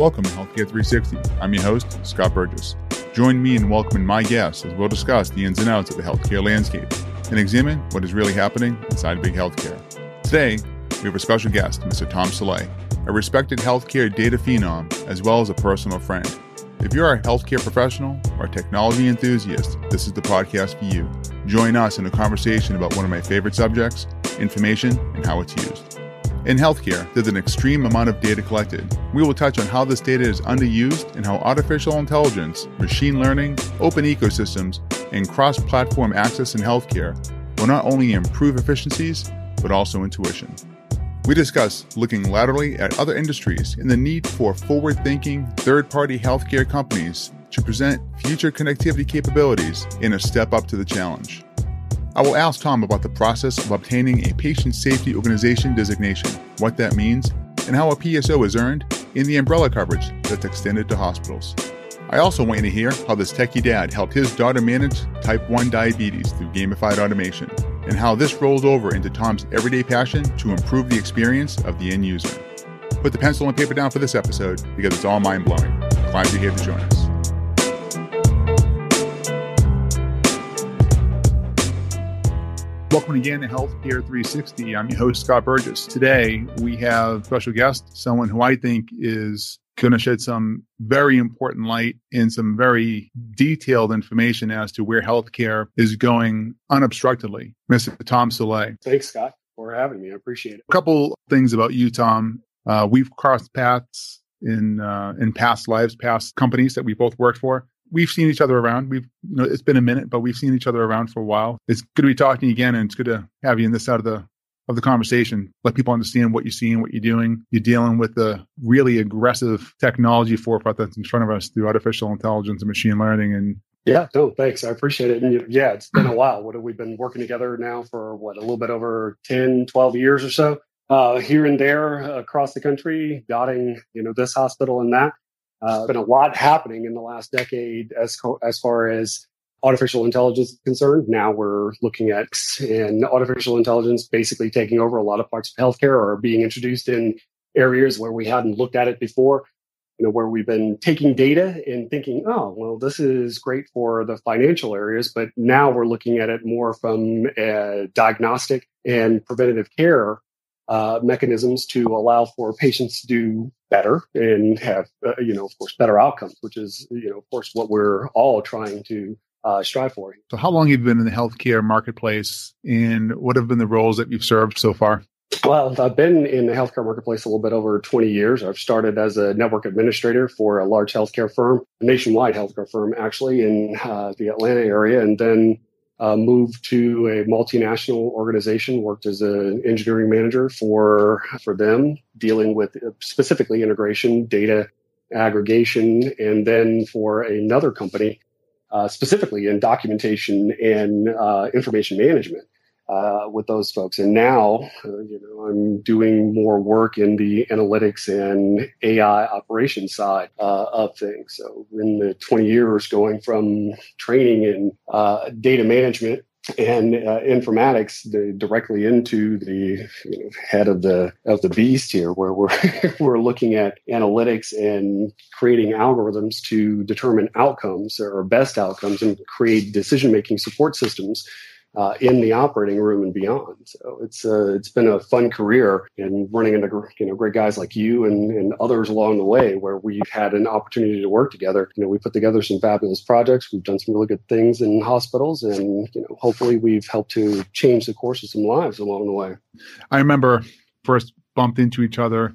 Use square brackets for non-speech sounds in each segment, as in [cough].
Welcome to Healthcare 360. I'm your host, Scott Burgess. Join me in welcoming my guests as we'll discuss the ins and outs of the healthcare landscape and examine what is really happening inside big healthcare. Today, we have a special guest, Mr. Tom Solet, a respected healthcare data phenom as well as a personal friend. If you're a healthcare professional or a technology enthusiast, this is the podcast for you. Join us in a conversation about one of my favorite subjects information and how it's used. In healthcare, there's an extreme amount of data collected. We will touch on how this data is underused and how artificial intelligence, machine learning, open ecosystems, and cross platform access in healthcare will not only improve efficiencies, but also intuition. We discuss looking laterally at other industries and the need for forward thinking, third party healthcare companies to present future connectivity capabilities in a step up to the challenge. I will ask Tom about the process of obtaining a patient safety organization designation, what that means, and how a PSO is earned in the umbrella coverage that's extended to hospitals. I also want you to hear how this techie dad helped his daughter manage type 1 diabetes through gamified automation, and how this rolls over into Tom's everyday passion to improve the experience of the end user. Put the pencil and paper down for this episode because it's all mind blowing. Glad you're here to join us. Welcome again to Healthcare 360. I'm your host, Scott Burgess. Today, we have special guest, someone who I think is going to shed some very important light and some very detailed information as to where healthcare is going unobstructedly. Mr. Tom Solet. Thanks, Scott, for having me. I appreciate it. A couple things about you, Tom. Uh, we've crossed paths in uh, in past lives, past companies that we both worked for we've seen each other around. We've, you know, it's been a minute, but we've seen each other around for a while. It's good to be talking again, and it's good to have you in this side of the of the conversation. Let people understand what you're seeing, what you're doing. You're dealing with the really aggressive technology forefront that's in front of us through artificial intelligence and machine learning. And yeah, no, thanks. I appreciate it. And yeah, it's been a while. What have we been working together now for what, a little bit over 10, 12 years or so? Uh, here and there across the country, dotting, you know, this hospital and that. Uh, been a lot happening in the last decade as co- as far as artificial intelligence is concerned. Now we're looking at in artificial intelligence basically taking over a lot of parts of healthcare or being introduced in areas where we hadn't looked at it before. You know, where we've been taking data and thinking, oh, well, this is great for the financial areas, but now we're looking at it more from a diagnostic and preventative care uh, mechanisms to allow for patients to do better and have, uh, you know, of course, better outcomes, which is, you know, of course, what we're all trying to uh, strive for. So, how long have you been in the healthcare marketplace, and what have been the roles that you've served so far? Well, I've been in the healthcare marketplace a little bit over 20 years. I've started as a network administrator for a large healthcare firm, a nationwide healthcare firm, actually, in uh, the Atlanta area, and then uh, moved to a multinational organization, worked as an engineering manager for for them, dealing with uh, specifically integration, data aggregation, and then for another company, uh, specifically in documentation and uh, information management uh, with those folks. And now, uh, you know, I'm doing more work in the analytics and AI operations side uh, of things. So in the 20 years going from training in uh, data management and uh, informatics the, directly into the you know, head of the of the beast here, where we're [laughs] we're looking at analytics and creating algorithms to determine outcomes or best outcomes and create decision making support systems uh, in the operating room and beyond. So it's uh, it's been a fun career and running into you know great guys like you and, and others along the way where we've had an opportunity to work together. You know, we put together some fabulous projects. We've done some really good things in hospitals, and you know, hopefully we've helped to change the course of some lives along the way. I remember first bumped into each other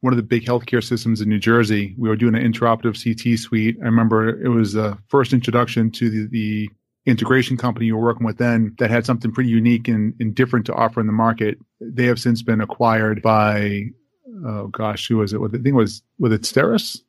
one of the big healthcare systems in New Jersey. We were doing an intraoperative CT suite. I remember it was the first introduction to the, the integration company you were working with then that had something pretty unique and, and different to offer in the market. They have since been acquired by, oh gosh, who was it? I think it was, was it Steris?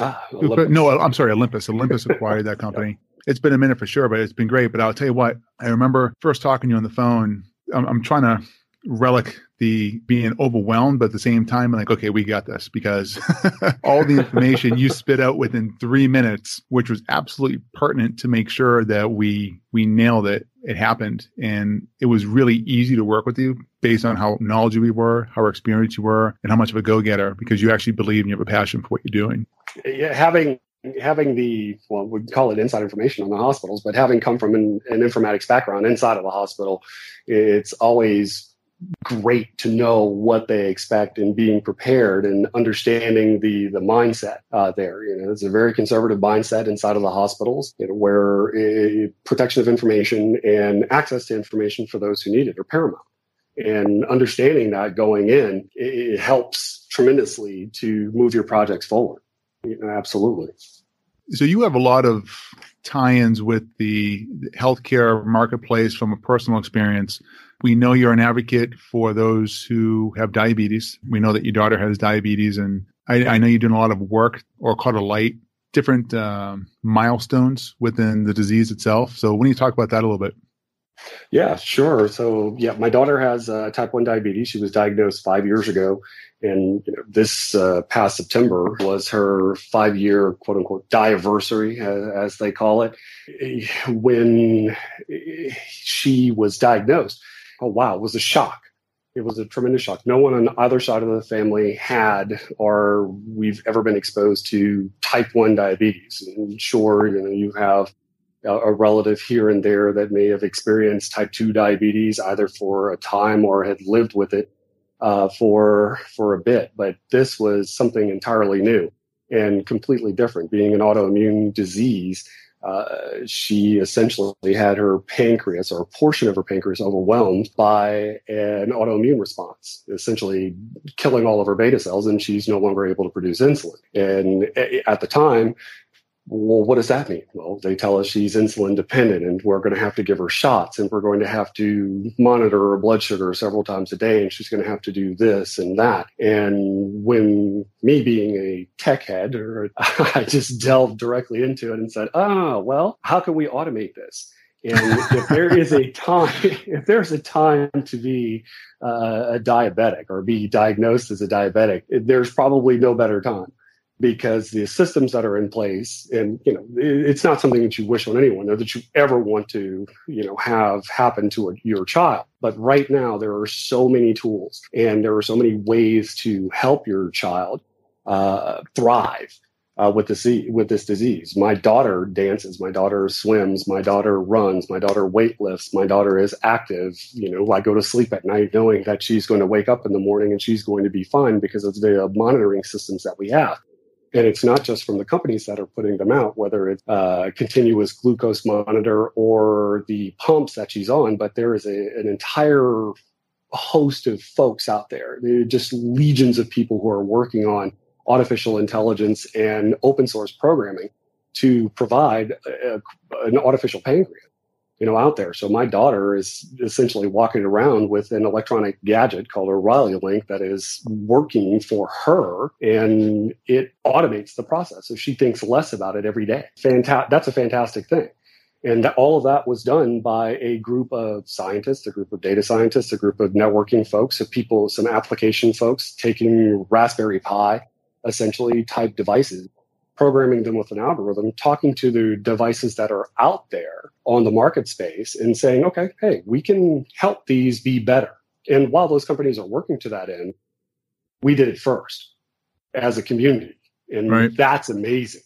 Ah, no, I'm sorry, Olympus. Olympus [laughs] acquired that company. yeah. It's been a minute for sure, but it's been great. But I'll tell you what, I remember first talking to you on the phone. I'm, I'm trying to relic the being overwhelmed, but at the same time, I'm like, okay, we got this because [laughs] all the information you spit out within three minutes, which was absolutely pertinent to make sure that we we nailed it. It happened, and it was really easy to work with you based on how knowledgeable you were, how experienced you were, and how much of a go-getter because you actually believe and you have a passion for what you're doing. Yeah, having having the well, we call it inside information on the hospitals, but having come from an, an informatics background inside of the hospital, it's always great to know what they expect and being prepared and understanding the the mindset uh, there. You know, it's a very conservative mindset inside of the hospitals, you know, where it, protection of information and access to information for those who need it are paramount. And understanding that going in, it, it helps tremendously to move your projects forward. You know, absolutely. So you have a lot of tie-ins with the healthcare marketplace from a personal experience. We know you're an advocate for those who have diabetes. We know that your daughter has diabetes, and I, I know you're doing a lot of work or caught a light, different um, milestones within the disease itself. So, when you talk about that a little bit? Yeah, sure. So, yeah, my daughter has uh, type 1 diabetes. She was diagnosed five years ago. And you know, this uh, past September was her five year quote unquote diaversary, as, as they call it, when she was diagnosed. Oh, wow, it was a shock. It was a tremendous shock. No one on either side of the family had or we've ever been exposed to type 1 diabetes. And sure, you know, you have a relative here and there that may have experienced type 2 diabetes either for a time or had lived with it uh, for for a bit but this was something entirely new and completely different being an autoimmune disease uh, she essentially had her pancreas or a portion of her pancreas overwhelmed by an autoimmune response, essentially killing all of her beta cells, and she's no longer able to produce insulin. And eh, at the time, well, what does that mean? Well, they tell us she's insulin dependent and we're going to have to give her shots and we're going to have to monitor her blood sugar several times a day and she's going to have to do this and that. And when me being a tech head, or [laughs] I just delved directly into it and said, oh, well, how can we automate this? And if there is a time, [laughs] if there's a time to be uh, a diabetic or be diagnosed as a diabetic, there's probably no better time because the systems that are in place and you know it's not something that you wish on anyone or that you ever want to you know have happen to a, your child but right now there are so many tools and there are so many ways to help your child uh, thrive uh, with this with this disease. My daughter dances, my daughter swims, my daughter runs, my daughter weightlifts, my daughter is active. You know, I go to sleep at night knowing that she's going to wake up in the morning and she's going to be fine because of the monitoring systems that we have. And it's not just from the companies that are putting them out, whether it's a continuous glucose monitor or the pumps that she's on, but there is a, an entire host of folks out there. There are just legions of people who are working on artificial intelligence and open source programming to provide a, an artificial pancreas you know, out there. So my daughter is essentially walking around with an electronic gadget called a RileyLink that is working for her and it automates the process. So she thinks less about it every day. Fantastic. That's a fantastic thing. And that, all of that was done by a group of scientists, a group of data scientists, a group of networking folks, of people, some application folks taking Raspberry Pi, essentially type devices programming them with an algorithm, talking to the devices that are out there on the market space and saying, okay, hey, we can help these be better. And while those companies are working to that end, we did it first as a community. And right. that's amazing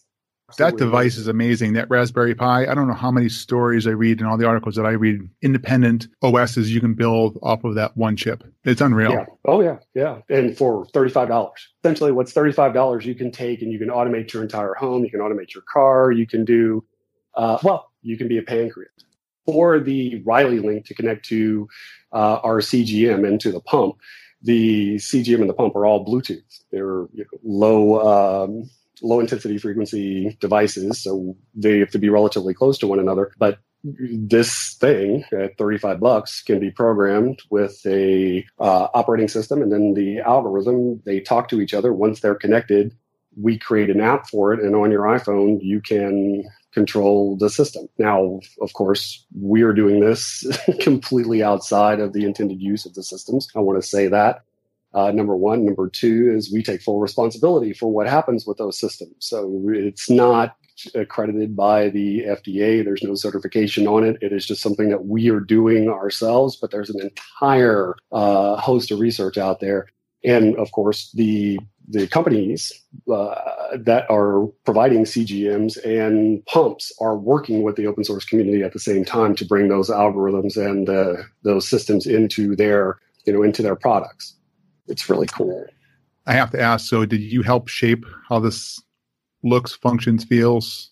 that device is amazing. That Raspberry Pi. I don't know how many stories I read and all the articles that I read. Independent OSs you can build off of that one chip. It's unreal. Yeah. Oh yeah, yeah. And for thirty-five dollars, essentially, what's thirty-five dollars you can take and you can automate your entire home. You can automate your car. You can do, uh, well, you can be a pancreas. For the RileyLink to connect to uh, our CGM into the pump, the CGM and the pump are all Bluetooth. They're you know, low. Um, low intensity frequency devices, so they have to be relatively close to one another. But this thing at 35 bucks can be programmed with a uh, operating system and then the algorithm they talk to each other. Once they're connected we create an app for it and on your iphone you can control the system. Now of course we are doing this [laughs] completely outside of the intended use of the systems. I want to say that uh, number one. Number two is we take full responsibility for what happens with those systems. So it's not accredited by the FDA. There's no certification on it. It is just something that we are doing ourselves, but there's an entire uh, host of research out there. And of course, the the companies uh, that are providing CGMs and pumps are working with the open source community at the same time to bring those algorithms and those systems into their you know into their products. It's really cool. I have to ask. So, did you help shape how this looks, functions, feels?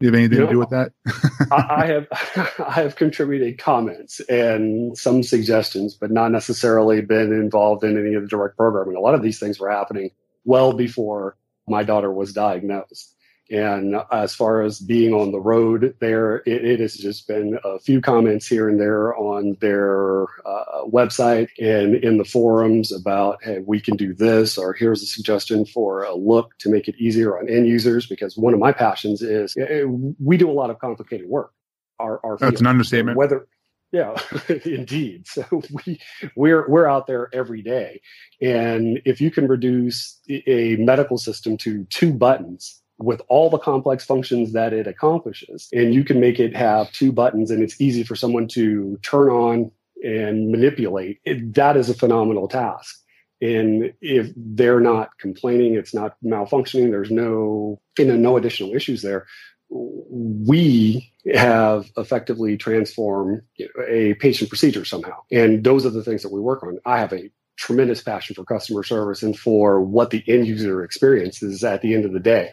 Do you have anything you know, to do with that? [laughs] I, I have [laughs] I have contributed comments and some suggestions, but not necessarily been involved in any of the direct programming. A lot of these things were happening well before my daughter was diagnosed. And as far as being on the road there, it, it has just been a few comments here and there on their uh, website and in the forums about, hey, we can do this, or here's a suggestion for a look to make it easier on end users. Because one of my passions is eh, eh, we do a lot of complicated work. Our, our That's an understatement. Whether yeah, [laughs] indeed. So we we're we're out there every day, and if you can reduce a medical system to two buttons with all the complex functions that it accomplishes. And you can make it have two buttons and it's easy for someone to turn on and manipulate. It, that is a phenomenal task. And if they're not complaining, it's not malfunctioning, there's no, you know, no additional issues there. We have effectively transformed a patient procedure somehow. And those are the things that we work on. I have a tremendous passion for customer service and for what the end user experience is at the end of the day.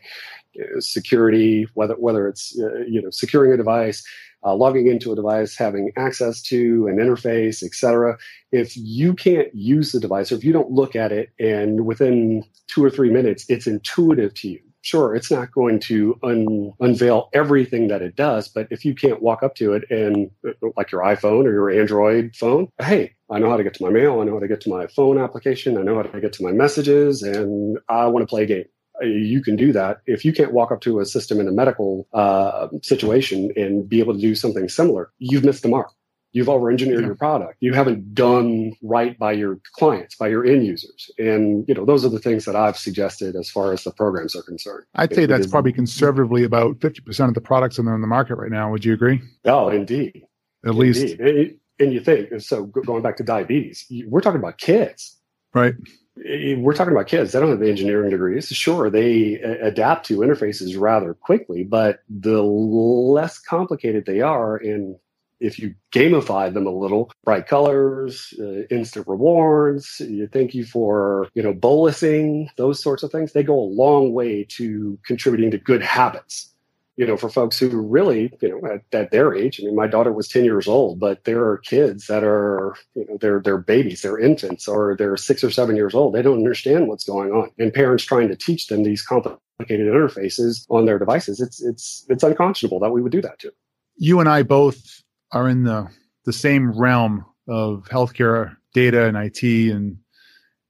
Security, whether whether it's uh, you know securing a device, uh, logging into a device, having access to an interface, etc. If you can't use the device, or if you don't look at it, and within two or three minutes it's intuitive to you, sure, it's not going to un- unveil everything that it does, but if you can't walk up to it and, like your iPhone or your Android phone, hey, I know how to get to my mail, I know how to get to my phone application, I know how to get to my messages, and I want to play a game. You can do that. If you can't walk up to a system in a medical uh, situation and be able to do something similar, you've missed the mark. You've over-engineered yeah. your product. You haven't done right by your clients, by your end users, and you know those are the things that I've suggested as far as the programs are concerned. I'd say that's probably conservatively about fifty percent of the products that are in the market right now. Would you agree? Oh, indeed. At indeed. least, and, and you think so. Going back to diabetes, we're talking about kids, right? We're talking about kids they don't have engineering degrees sure they adapt to interfaces rather quickly but the less complicated they are and if you gamify them a little, bright colors, uh, instant rewards, you thank you for, you know, bolusing, those sorts of things, they go a long way to contributing to good habits. You know, for folks who really, you know, at, at their age, I mean, my daughter was 10 years old, but there are kids that are, you know, they're, they're babies, they're infants, or they're six or seven years old. They don't understand what's going on. And parents trying to teach them these complicated interfaces on their devices, it's, it's, it's unconscionable that we would do that to. You and I both are in the the same realm of healthcare data and IT and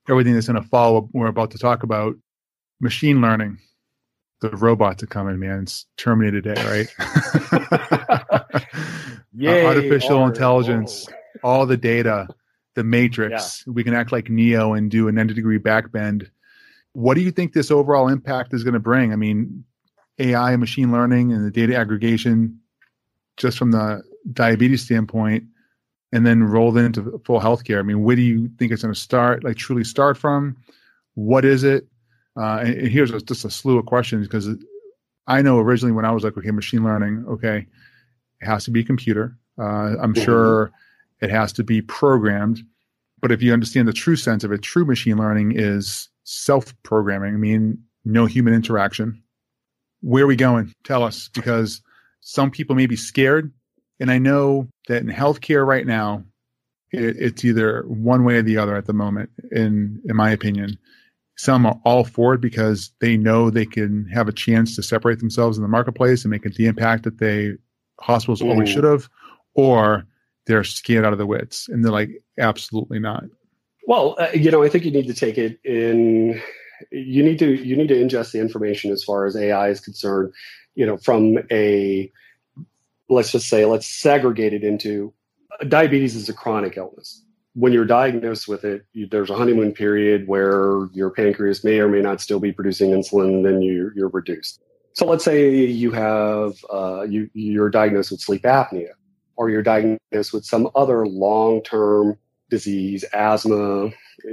everything that's going to follow up. we're about to talk about machine learning the robots are coming man it's terminator day right [laughs] uh, Yay, artificial intelligence all the data the matrix yeah. we can act like neo and do an 90 degree backbend what do you think this overall impact is going to bring i mean ai and machine learning and the data aggregation just from the diabetes standpoint and then rolled into full healthcare? I mean, where do you think it's going to start, like truly start from? What is it? Uh, and, here's a, just a slew of questions because I know originally when I was like, okay, machine learning, okay, it has to be a computer. Uh, I'm mm-hmm. sure it has to be programmed. But if you understand the true sense of it, true machine learning is self programming. I mean, no human interaction. Where are we going? Tell us because some people may be scared and I know that in healthcare right now, it, it's either one way or the other at the moment, in in my opinion. Some are all for it because they know they can have a chance to separate themselves in the marketplace and make the impact that they hospitals mm. always should have, or they're scared out of the wits and they're like, absolutely not. Well, uh, you know, I think you need to take it in. You need to you need to ingest the information as far as AI is concerned. You know, from a let's just say, let's segregate it into diabetes is a chronic illness. When you're diagnosed with it, you, there's a honeymoon period where your pancreas may or may not still be producing insulin, and then you, you're reduced. So let's say you have uh, you you're diagnosed with sleep apnea, or you're diagnosed with some other long-term disease, asthma,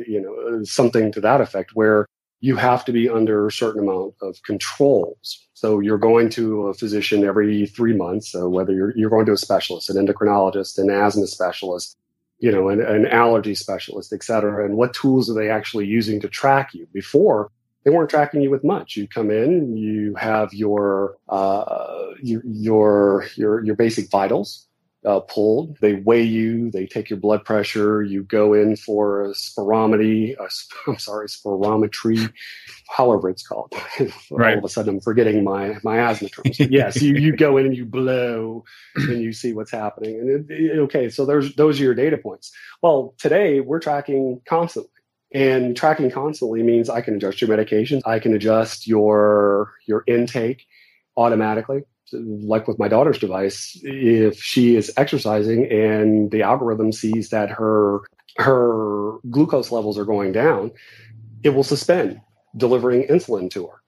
you know, something to that effect, where you have to be under a certain amount of controls. So you're going to a physician every three months, so whether you're you're going to a specialist, an endocrinologist, an asthma specialist, you know, an, an allergy specialist, et cetera. And what tools are they actually using to track you? Before they weren't tracking you with much. You come in, you have your uh, your, your your your basic vitals uh, pulled. They weigh you. They take your blood pressure. You go in for a spirometry. Uh, [laughs] I'm sorry, spirometry, however it's called. [laughs] right. All of a sudden, I'm forgetting my my asthma terms. yes, you you go in and you blow, and you see what's happening. And it, it, okay, so there's those are your data points. Well, today we're tracking constantly. And tracking constantly means I can adjust your medications. I can adjust your your intake automatically. Like with my daughter's device, if she is exercising and the algorithm sees that her her glucose levels are going down, it will suspend delivering insulin to her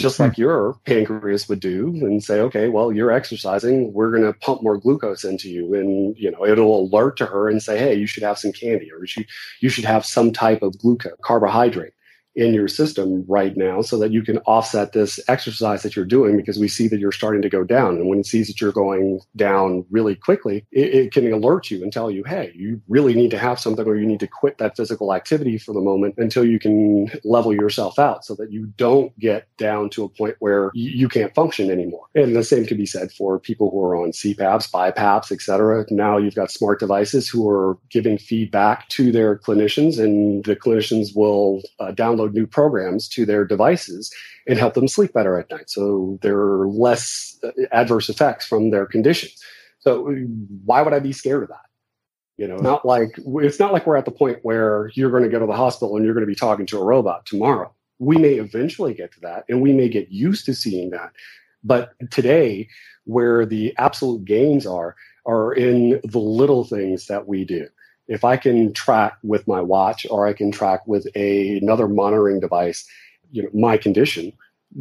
just like hmm. your pancreas would do and say okay well you're exercising. We're going to pump more glucose into you. And you know it'll alert to her and say hey you should have some candy or you should, you should have some type of glucose carbohydrate in your system right now so that you can offset this exercise that you're doing because we see that you're starting to go down. And when it sees that you're going down really quickly, it, it, can alert you and tell you, hey, you really need to have something or you need to quit that physical activity for the moment until you can level yourself out so that you don't get down to a point where you, can't function anymore. And the same can be said for people who are on CPAPs, BiPAPs, et cetera. Now you've got smart devices who are giving feedback to their clinicians and the clinicians will uh, download download new programs to their devices and help them sleep better at night. So there are less uh, adverse effects from their conditions. So why would I be scared of that? You know, not like it's not like we're at the point where you're going to go to the hospital and you're going to be talking to a robot tomorrow. We may eventually get to that and we may get used to seeing that. But today, where the absolute gains are, are in the little things that we do if I can track with my watch or I can track with a, another monitoring device, you know, my condition,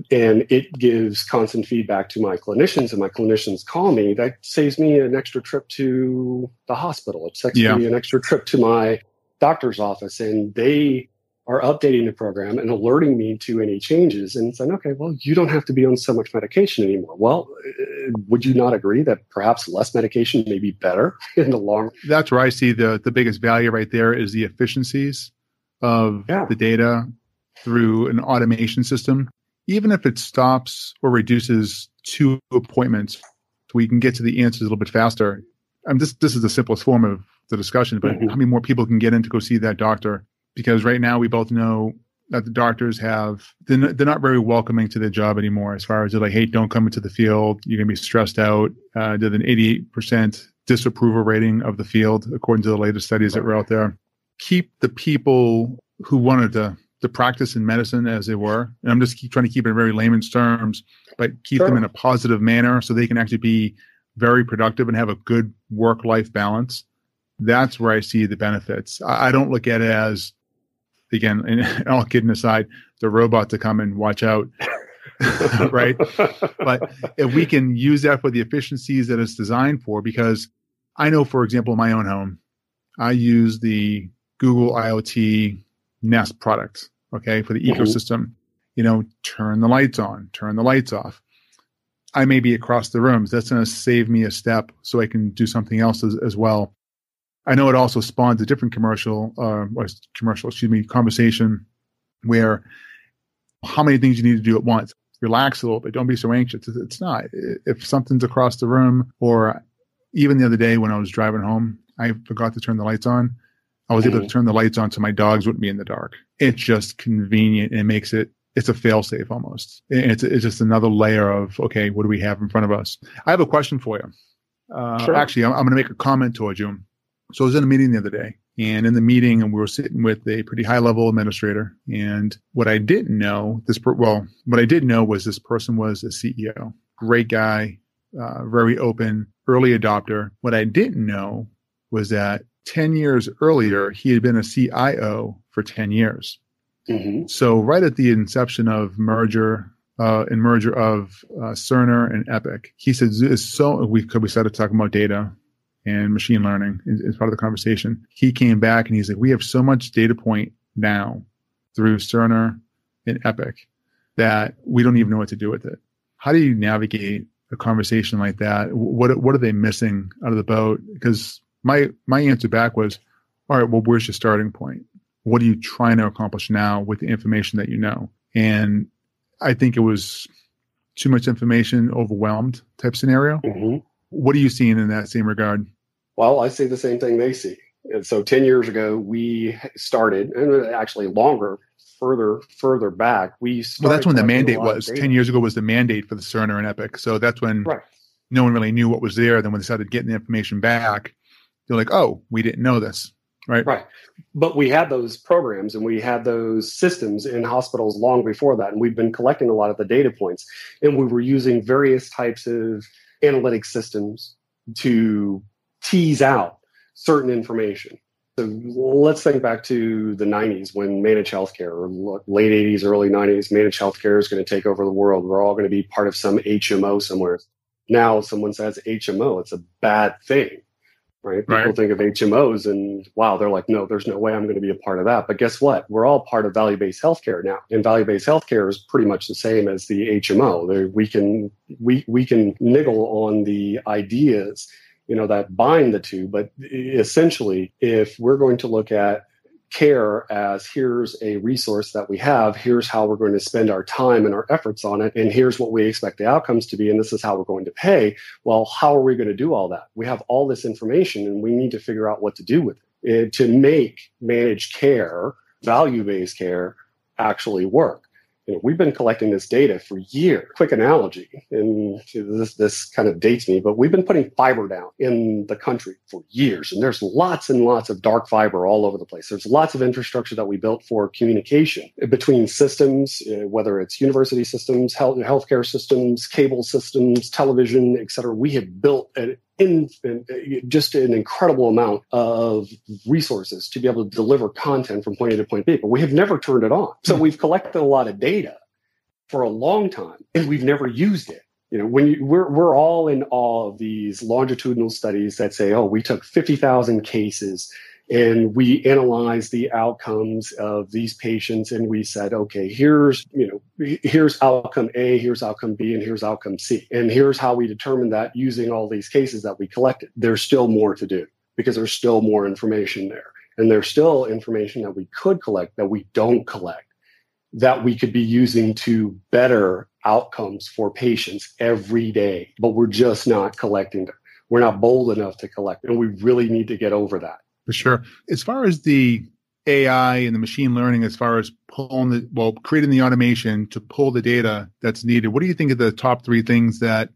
and it gives constant feedback to my clinicians and my clinicians call me, that saves me an extra trip to the hospital. It saves yeah. me an extra trip to my doctor's office and they are updating the program and alerting me to any changes and saying, okay, well, you don't have to be on so much medication anymore. Well, uh, would you not agree that perhaps less medication may be better [laughs] in the long? That's where I see the the biggest value right there is the efficiencies of yeah. the data through an automation system. Even if it stops or reduces two appointments, we can get to the answers a little bit faster. I mean, this this is the simplest form of the discussion, but mm-hmm. how many more people can get in to go see that doctor because right now we both know that the doctors have they're not, they're not very welcoming to their job anymore as far as they're like hey don't come into the field. You're going to be stressed out. Uh, did an 88% disapproval rating of the field according to the latest studies that were out there. Keep the people who wanted to to practice in medicine as they were and i'm just keep, trying to keep it in very layman's terms but keep sure. them in a positive manner so they can actually be very productive and have a good work life balance. That's where i see the benefits. I, I don't look at it as again, and [laughs] all kidding aside, the robot to come and watch out. [laughs] right. But if we can use that for the efficiencies that it's designed for, because I know, for example, in my own home, I use the Google IoT Nest product, okay, for the mm-hmm. ecosystem. You know, turn the lights on, turn the lights off. I may be across the rooms. That's going to save me a step so I can do something else as, as well. I know it also spawns a different commercial, uh, commercial, excuse me, conversation where how many things you need to do at once. Relax a little bit. Don't be so anxious. It's not. If something's across the room, or even the other day when I was driving home, I forgot to turn the lights on. I was able to mm-hmm. turn the lights on so my dogs wouldn't be in the dark. It's just convenient and it makes it it's a fail safe almost. It's it's just another layer of okay, what do we have in front of us? I have a question for you. Uh, sure. Actually, I'm, I'm going to make a comment towards you. So I was in a meeting the other day, and in the meeting, and we were sitting with a pretty high level administrator. And what I didn't know, this per- well, what I did know was this person was a CEO, great guy, uh, very open, early adopter. What I didn't know was that 10 years earlier, he had been a CIO for 10 years. Mm-hmm. So right at the inception of merger uh, and merger of uh, Cerner and Epic. He said it's so we could we started talking about data and machine learning as part of the conversation. He came back and he's like, we have so much data point now through Cerner and Epic that we don't even know what to do with it. How do you navigate a conversation like that? What what are they missing out of the boat? Because my my answer back was, all right, well, where's your starting point? What are you trying to accomplish now with the information that you know? And I think it was too much information, overwhelmed type scenario. Mm-hmm. What are you seeing in that same regard? Well, I see the same thing they see. And so 10 years ago, we started, and actually longer, further further back, we Well, that's when the mandate was. 10 years ago was the mandate for the Cerner and Epic. So that's when right. no one really knew what was there. Then when they started getting the information back, they're like, oh, we didn't know this. Right. Right. But we had those programs and we had those systems in hospitals long before that. And we've been collecting a lot of the data points. And we were using various types of analytic systems to tease out certain information. So let's think back to the 90s when managed healthcare, or late 80s, early 90s, managed healthcare is going to take over the world. We're all going to be part of some HMO somewhere. Now someone says HMO, it's a bad thing right? People right. think of HMOs and wow, they're like, no, there's no way I'm going to be a part of that. But guess what? We're all part of value based healthcare now, and value based healthcare is pretty much the same as the HMO. we can we we can niggle on the ideas. You know that bind the two, but essentially, if we're going to look at care as here's a resource that we have, here's how we're going to spend our time and our efforts on it, and here's what we expect the outcomes to be, and this is how we're going to pay. Well, how are we going to do all that? We have all this information and we need to figure out what to do with it eh, to make managed care, value based care, actually work you know, we've been collecting this data for years. Quick analogy, and this this kind of dates me, but we've been putting fiber down in the country for years, and there's lots and lots of dark fiber all over the place. There's lots of infrastructure that we built for communication between systems, uh, whether it's university systems, health healthcare systems, cable systems, television, et cetera. We have built an in, in, just an incredible amount of resources to be able to deliver content from point A to point B, but we have never turned it on. So hmm. we've collected a lot of data for a long time and we've never used it. You know, when you, we're, we're all in awe of these longitudinal studies that say, oh, we took 50,000 cases and we analyzed the outcomes of these patients and we said okay here's you know here's outcome a here's outcome b and here's outcome c. And here's how we determined that using all these cases that we collected. There's still more to do because there's still more information there. And there's still information that we could collect that we don't collect that we could be using to better outcomes for patients every day. But we're just not collecting them. We're not bold enough to collect and we really need to get over that for sure. As far as the AI and the machine learning, as far as pulling the, well, creating the automation to pull the data that's needed, what do you think of the top three things that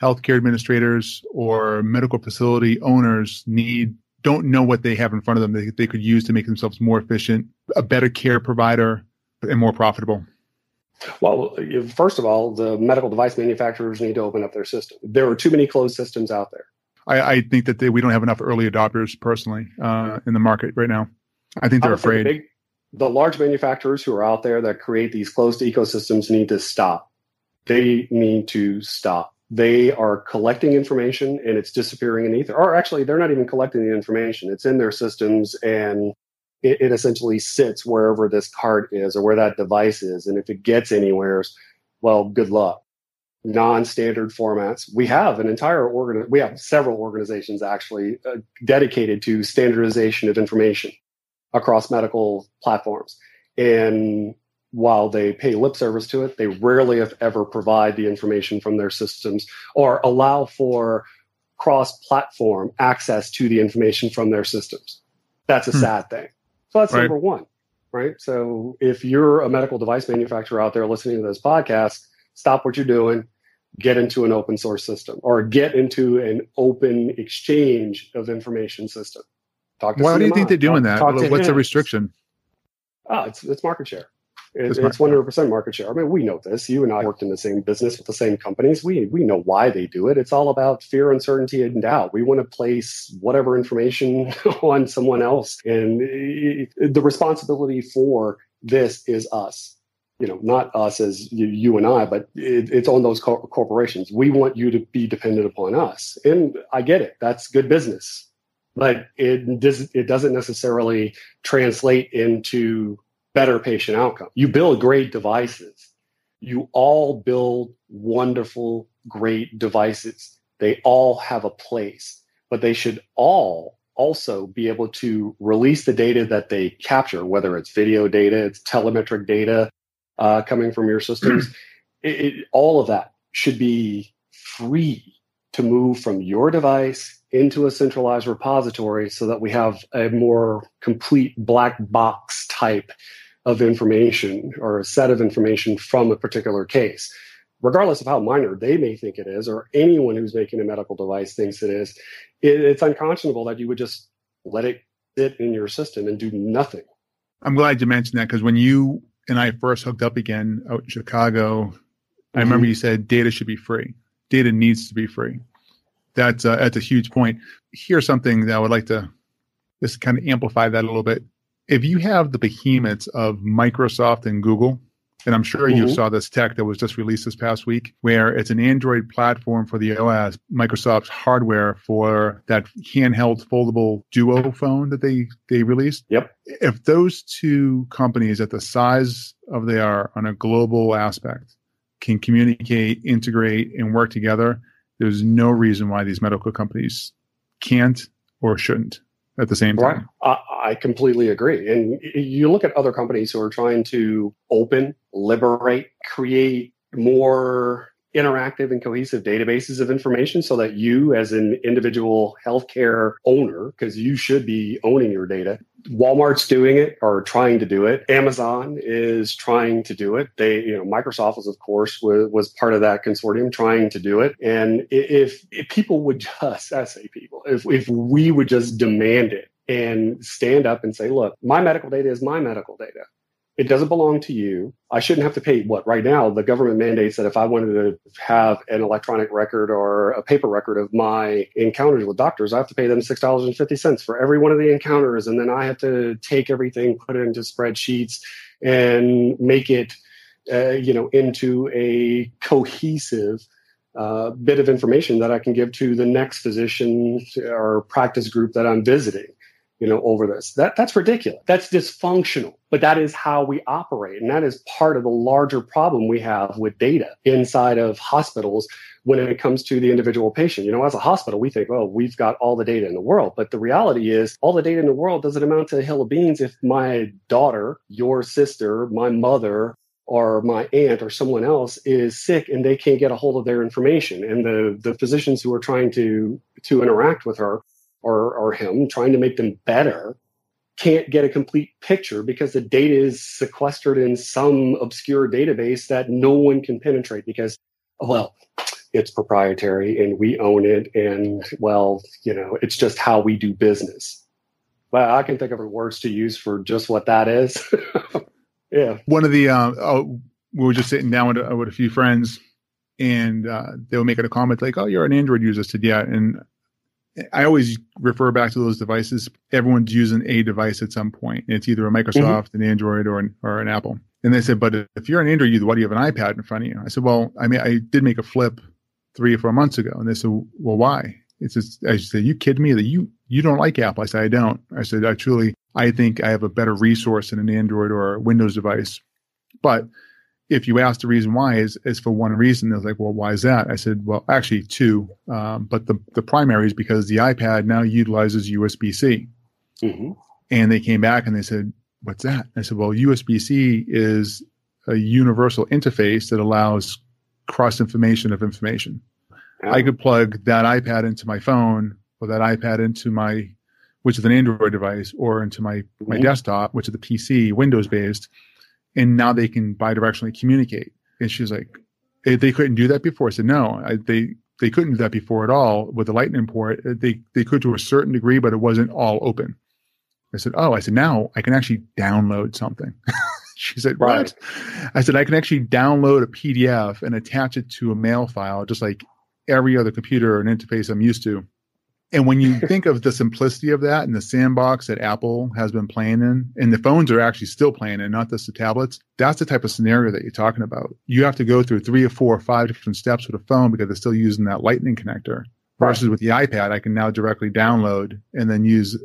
healthcare administrators or medical facility owners need, don't know what they have in front of them that they could use to make themselves more efficient, a better care provider, and more profitable? Well, first of all, the medical device manufacturers need to open up their system. There are too many closed systems out there. I, I think that they, we don't have enough early adopters personally uh, in the market right now. I think they're afraid. The, big, the large manufacturers who are out there that create these closed ecosystems need to stop. They need to stop. They are collecting information and it's disappearing in ether. Or actually, they're not even collecting the information. It's in their systems and it, it essentially sits wherever this cart is or where that device is. And if it gets anywhere, well, good luck non-standard formats. We have an entire organ. We have several organizations actually uh, dedicated to standardization of information across medical platforms. And while they pay lip service to it, they rarely, if ever, provide the information from their systems or allow for cross-platform access to the information from their systems. That's a hmm. sad thing. So that's right. number one, right? So if you're a medical device manufacturer out there listening to this podcast, stop what you're doing, get into an open source system or get into an open exchange of information system. Talk to Why do you think they're doing that? Talk What's the restriction? Oh, it's it's market share. It, it's one hundred percent market share. I mean, we know this. You and I worked in the same business with the same companies. We we know why they do it. It's all about fear, uncertainty, and doubt. We want to place whatever information [laughs] on someone else, and it, the responsibility for this is us you know, not us as you, you and I, but it, it's on those co- corporations. We want you to be dependent upon us. And I get it. That's good business. But it, does, it doesn't necessarily translate into better patient outcome. You build great devices. You all build wonderful, great devices. They all have a place, but they should all also be able to release the data that they capture, whether it's video data, it's telemetric data uh, coming from your systems. [clears throat] it, it, all of that should be free to move from your device into a centralized repository so that we have a more complete black box type of information or a set of information from a particular case. Regardless of how minor they may think it is, or anyone who's making a medical device thinks it is, it, it's unconscionable that you would just let it sit in your system and do nothing. I'm glad you mentioned that because when you and I first hooked up again out in Chicago, mm-hmm. I remember you said data should be free. Data needs to be free. That's a, that's a huge point. Here's something that I would like to just kind of amplify that a little bit if you have the behemoths of Microsoft and Google, and I'm sure mm-hmm. you saw this tech that was just released this past week, where it's an Android platform for the OS, Microsoft's hardware for that handheld foldable Duo phone that they they released. Yep. If those two companies at the size of they are on a global aspect can communicate, integrate, and work together, there's no reason why these medical companies can't or shouldn't at the same time. Right. I, I completely agree. And you look at other companies who are trying to open, liberate, create more interactive and cohesive databases of information so that you as an individual healthcare owner because you should be owning your data walmart's doing it or trying to do it. Amazon is trying to do it. They you know microsoft was of course was, was part of that consortium trying to do it. And if, if people would [laughs] just i say people if, if we would just demand it and stand up and say look my medical data is my medical data it doesn't belong to you. I shouldn't have to pay what right now the government mandates that if I wanted to have an electronic record or a paper record of my encounters with doctors, I have to pay them six dollars and fifty cents for every one of the encounters, and then I have to take everything, put it into spreadsheets, and make it, uh, you know, into a cohesive. Uh, bit of information that I can give to the next physician or practice group that I'm visiting you know, over this. That that's ridiculous. That's dysfunctional. But that is how we operate. And that is part of the larger problem we have with data inside of hospitals when it comes to the individual patient. You know, as a hospital, we think, oh, we've got all the data in the world. But the reality is all the data in the world doesn't amount to a hill of beans if my daughter, your sister, my mother, or my aunt or someone else is sick and they can't get a hold of their information and the the physicians who are trying to to interact with her or, or him trying to make them better can't get a complete picture because the data is sequestered in some obscure database that no one can penetrate because, well, it's proprietary and we own it. And, well, you know, it's just how we do business. Well, I can think of words to use for just what that is. [laughs] yeah. One of the, uh, oh, we were just sitting down with, uh, with a few friends and uh, they were making a comment like, "Oh, you're an Android user." I said, "Yeah," and I always refer back to those devices. Everyone's using a device at some point. It's either a Microsoft, mm-hmm. an Android, or an, or an Apple. And they said, but if you're an Android user, why do you have an iPad in front of you? I said, well, I mean, I did make a flip three or four months ago. And they said, well, why? It's just, I said, you kidding me that you, you don't like Apple? I said, I don't. I said, I truly, I think I have a better resource in an Android or a Windows device. But if you ask the reason why is is for one reason. They're like, well, why is that? I said, well, actually two, um, but the the primary is because the iPad now utilizes USB C, mm-hmm. and they came back and they said, what's that? I said, well, USB C is a universal interface that allows cross information of information. I could plug that iPad into my phone or that iPad into my, which is an Android device, or into my my mm-hmm. desktop, which is the PC, Windows based and now they can bidirectionally communicate. And she's like, eh, they couldn't do that before. I said, no, I, they they couldn't do that before at all with the Lightning port. Eh, they they could to a certain degree, but it wasn't all open. I said, oh, I said now I can actually download something. [laughs] she said, right. what? I said I can actually download a PDF and attach it to a mail file, just like every other computer and interface I'm used to. And when you think of the simplicity of that and the sandbox that Apple has been playing in, and the phones are actually still playing in, not just the tablets, that's the type of scenario that you're talking about. You have to go through three or four or five different steps with a phone because they're still using that lightning connector. Versus with the iPad, I can now directly download and then use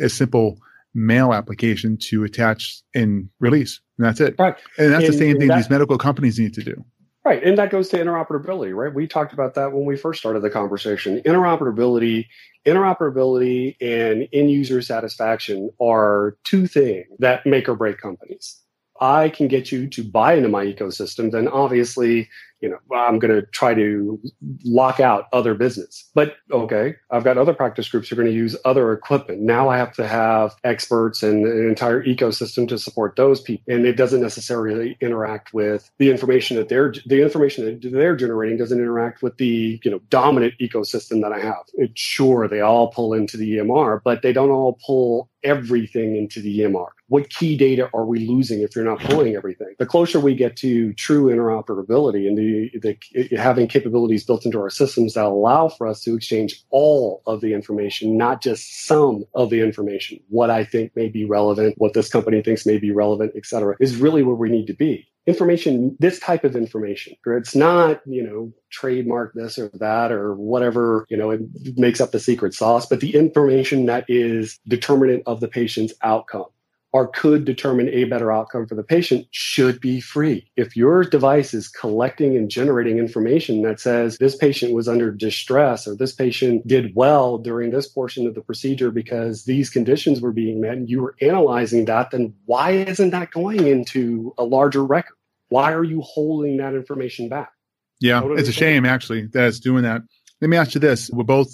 a simple mail application to attach and release. And that's it. Right. And that's And the same thing that- these medical companies need to do. Right. And that goes to interoperability, right? We talked about that when we first started the conversation. Interoperability, interoperability and end user satisfaction are two things that make or break companies. I can get you to buy into my ecosystem, then obviously, you know, I'm going to try to lock out other business. But okay, I've got other practice groups who are going to use other equipment. Now I have to have experts and an entire ecosystem to support those people. And it doesn't necessarily interact with the information that they're, the information that they're generating doesn't interact with the, you know, dominant ecosystem that I have. It's sure they all pull into the EMR, but they don't all pull everything into the EMR. What key data are we losing if you're not pulling everything? The closer we get to true interoperability and the, the having capabilities built into our systems that allow for us to exchange all of the information, not just some of the information, what I think may be relevant, what this company thinks may be relevant, et cetera, is really where we need to be information, this type of information. It's not, you know, trademark this or that or whatever, you know, it makes up the secret sauce, but the information that is determinant of the patient's outcome or could determine a better outcome for the patient should be free. If your device is collecting and generating information that says this patient was under distress or this patient did well during this portion of the procedure because these conditions were being met and you were analyzing that, then why isn't that going into a larger record? Why are you holding that information back? Yeah, it's a shame actually that it's doing that. Let me ask you this: We're both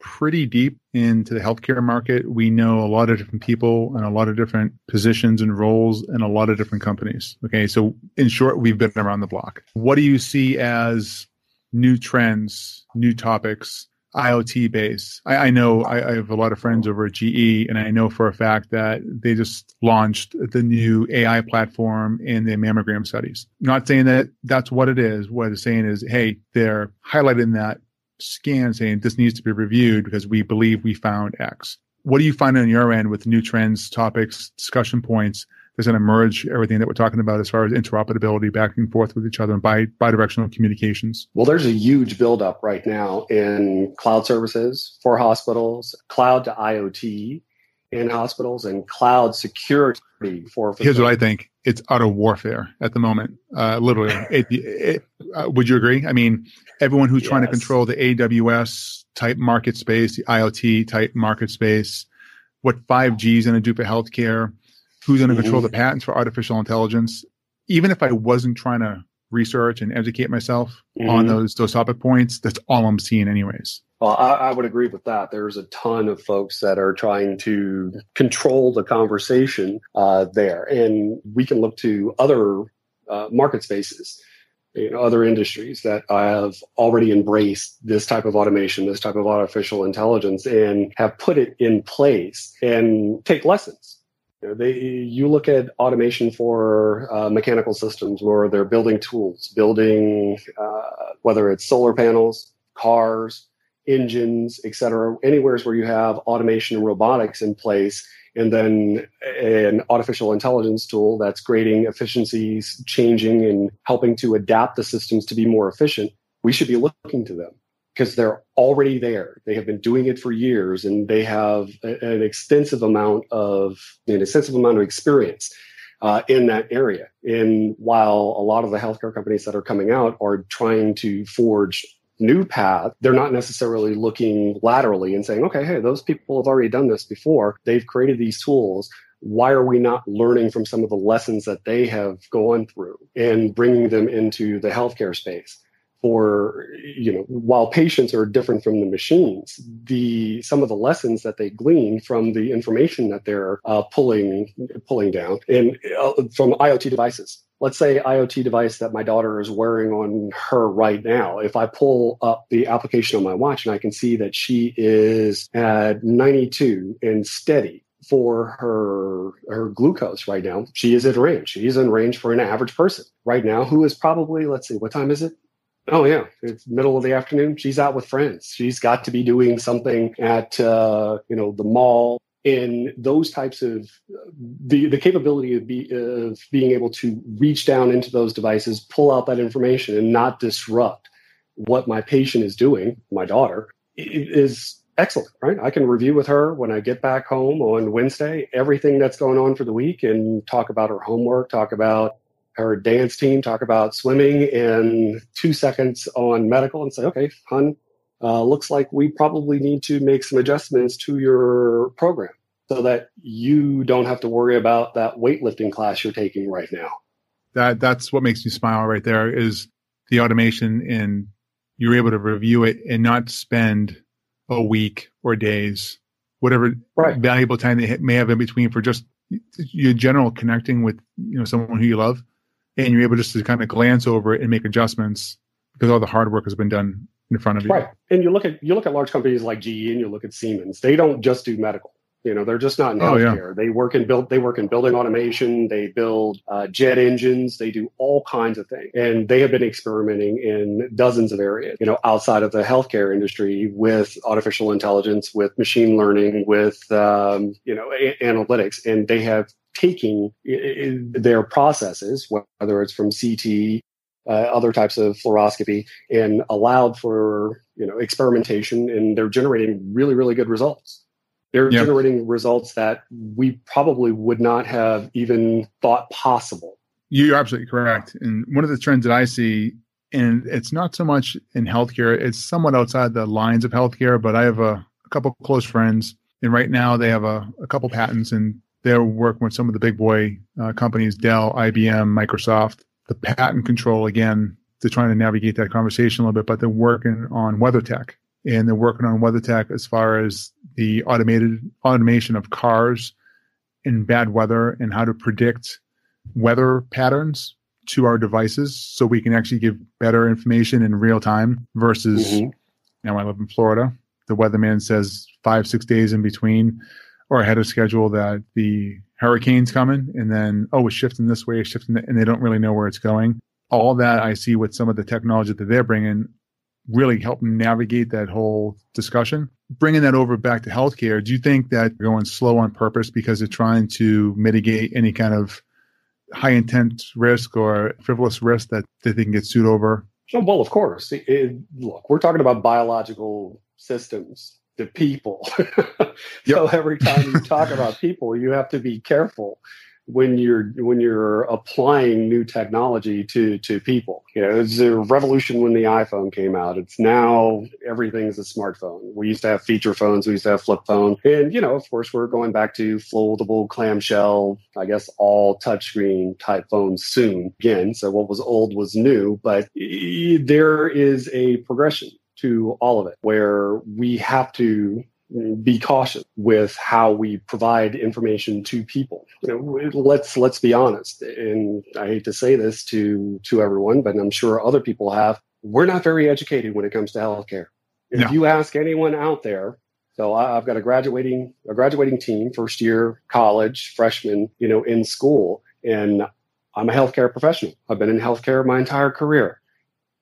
pretty deep into the healthcare market. We know a lot of different people and a lot of different positions and roles and a lot of different companies. Okay, so in short, we've been around the block. What do you see as new trends, new topics? IoT base. I, I know I, I have a lot of friends over at GE, and I know for a fact that they just launched the new AI platform in their mammogram studies. Not saying that that's what it is. What it's saying is, hey, they're highlighting that scan saying this needs to be reviewed because we believe we found X. What do you find on your end with new trends, topics, discussion points that's going to merge everything that we're talking about as far as interoperability back and forth with each other and bi bidirectional communications? Well, there's a huge buildup right now in cloud services for hospitals, cloud to IoT in hospitals, and cloud security for Here's what I think: it's utter warfare at the moment. Uh, literally, [laughs] it, it, uh, would you agree? I mean, everyone who's trying to control the AWS type market space, the IoT type market space, what 5G is going to do for healthcare, who's going to Mhm. control the patents for artificial intelligence. Even if I wasn't trying to research and educate myself on Mhm. those those topic points, that's all I'm seeing, anyways. Well, I, I would agree with that. There's a ton of folks that are trying to control the conversation uh, there, and we can look to other uh, market spaces, you know, other industries that have already embraced this type of automation, this type of artificial intelligence, and have put it in place and take lessons. You, know, they, you look at automation for uh, mechanical systems where they're building tools, building uh, whether it's solar panels, cars, engines, et cetera, anywheres where you have automation and robotics in place, and then an artificial intelligence tool that's grading efficiencies, changing and helping to adapt the systems to be more efficient, we should be looking to them because they're already there. They have been doing it for years and they have an extensive amount of an extensive amount of experience uh, in that area. And while a lot of the healthcare companies that are coming out are trying to forge new path, they're not necessarily looking laterally and saying, okay, hey, those people have already done this before. They've created these tools. Why are we not learning from some of the lessons that they have gone through and bringing them into the healthcare space? For you know, while patients are different from the machines, the some of the lessons that they glean from the information that they're uh, pulling pulling down and uh, from IoT devices let's say IoT device that my daughter is wearing on her right now. If I pull up the application on my watch and I can see that she is at 92 and steady for her her glucose right now, she is in range. She is in range for an average person right now who is probably let's see what time is it? Oh yeah, it's middle of the afternoon. She's out with friends. She's got to be doing something at uh, you know the mall. In those types of the the capability of, be, of being able to reach down into those devices, pull out that information, and not disrupt what my patient is doing, my daughter, is excellent. Right? I can review with her when I get back home on Wednesday everything that's going on for the week and talk about her homework, talk about her dance team talk about swimming in two seconds on medical and say, okay, hun, uh, looks like we probably need to make some adjustments to your program so that you don't have to worry about that weightlifting class you're taking right now. That that's what makes me smile right there is the automation and you're able to review it and not spend a week or days, whatever right. valuable time they may have in between for just your general connecting with you know someone who you love and you're able just to kind of glance over it and make adjustments because all the hard work has been done in front of you. Right. And you look at you look at large companies like GE and you look at Siemens. They don't just do medical. You know, they're just not in healthcare. Oh, yeah. They work in build. They work in building automation. They build uh, jet engines. They do all kinds of things, and they have been experimenting in dozens of areas. You know, outside of the healthcare industry with artificial intelligence, with machine learning, with um, you know a- analytics, and they have taking their processes, whether it's from CT, uh, other types of fluoroscopy, and allowed for you know experimentation, and they're generating really, really good results. They're yep. generating results that we probably would not have even thought possible. You're absolutely correct. And one of the trends that I see, and it's not so much in healthcare, it's somewhat outside the lines of healthcare, but I have a, a couple close friends, and right now they have a, a couple patents and they're working with some of the big boy uh, companies, Dell, IBM, Microsoft. The patent control again, they're trying to navigate that conversation a little bit, but they're working on WeatherTech, and they're working on WeatherTech as far as the automated automation of cars in bad weather and how to predict weather patterns to our devices so we can actually give better information in real time versus mm-hmm. now I live in Florida. The weatherman says five, six days in between or ahead of schedule that the hurricane's coming and then, oh, it's shifting this way, it's shifting, and they don't really know where it's going. All that I see with some of the technology that they're bringing really help navigate that whole discussion. Bringing that over back to healthcare, do you think that going slow on purpose because they're trying to mitigate any kind of high intent risk or frivolous risk that, that they can get sued over? Well, of course. It, it, look, we're talking about biological systems the people. [laughs] so every time you talk [laughs] about people, you have to be careful when you're when you're applying new technology to to people. You know, it's a revolution when the iPhone came out. It's now everything's a smartphone. We used to have feature phones, we used to have flip phone, and you know, of course, we're going back to foldable clamshell. I guess all touchscreen type phones soon again. So what was old was new, but there is a progression to all of it, where we have to be cautious with how we provide information to people. You know, let's let's be honest, and I hate to say this to to everyone, but I'm sure other people have. We're not very educated when it comes to healthcare. If no. you ask anyone out there, so I've got a graduating a graduating team, first year college, freshman, you know, in school, and I'm a healthcare professional. I've been in healthcare my entire career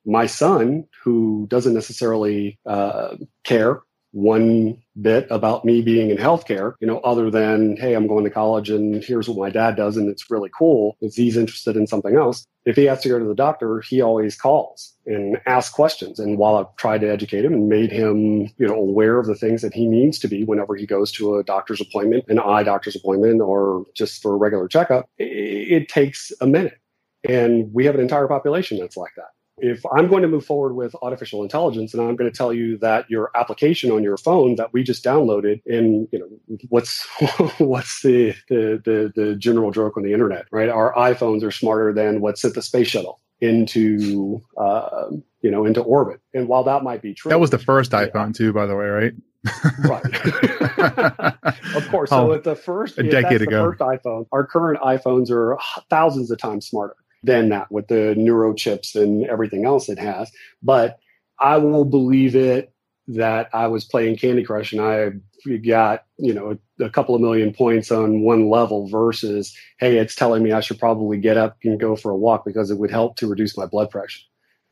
my son, who doesn't necessarily uh, care one bit about me being in healthcare, you know, other than, hey, I'm going to college and here's what my dad does and it's really cool. If he's interested in something else, if he has to go to the doctor, he always calls and asks questions. And while I've tried to educate him and made him, you know, aware of the things that he needs to be whenever he goes to a doctor's appointment, an eye doctor's appointment, or just for a regular checkup, it, it takes a minute. And we have an entire population that's like that if I'm going to move forward with artificial intelligence and I'm going to tell you that your application on your phone that we just downloaded in, you know, what's [laughs] what's the, the the the general joke on the internet, right? Our iPhones are smarter than what sent the space shuttle into uh, you know into orbit. And while that might be true, that was the first iPhone too, by the way, right? right. [laughs] of course. So oh, at the first a decade ago, first iPhone, our current iPhones are thousands of times smarter than that with the neuro chips and everything else it has. But I will believe it that I was playing Candy Crush and I got, you know, a, couple of million points on one level versus, hey, it's telling me I should probably get up and go for a walk because it would help to reduce my blood pressure.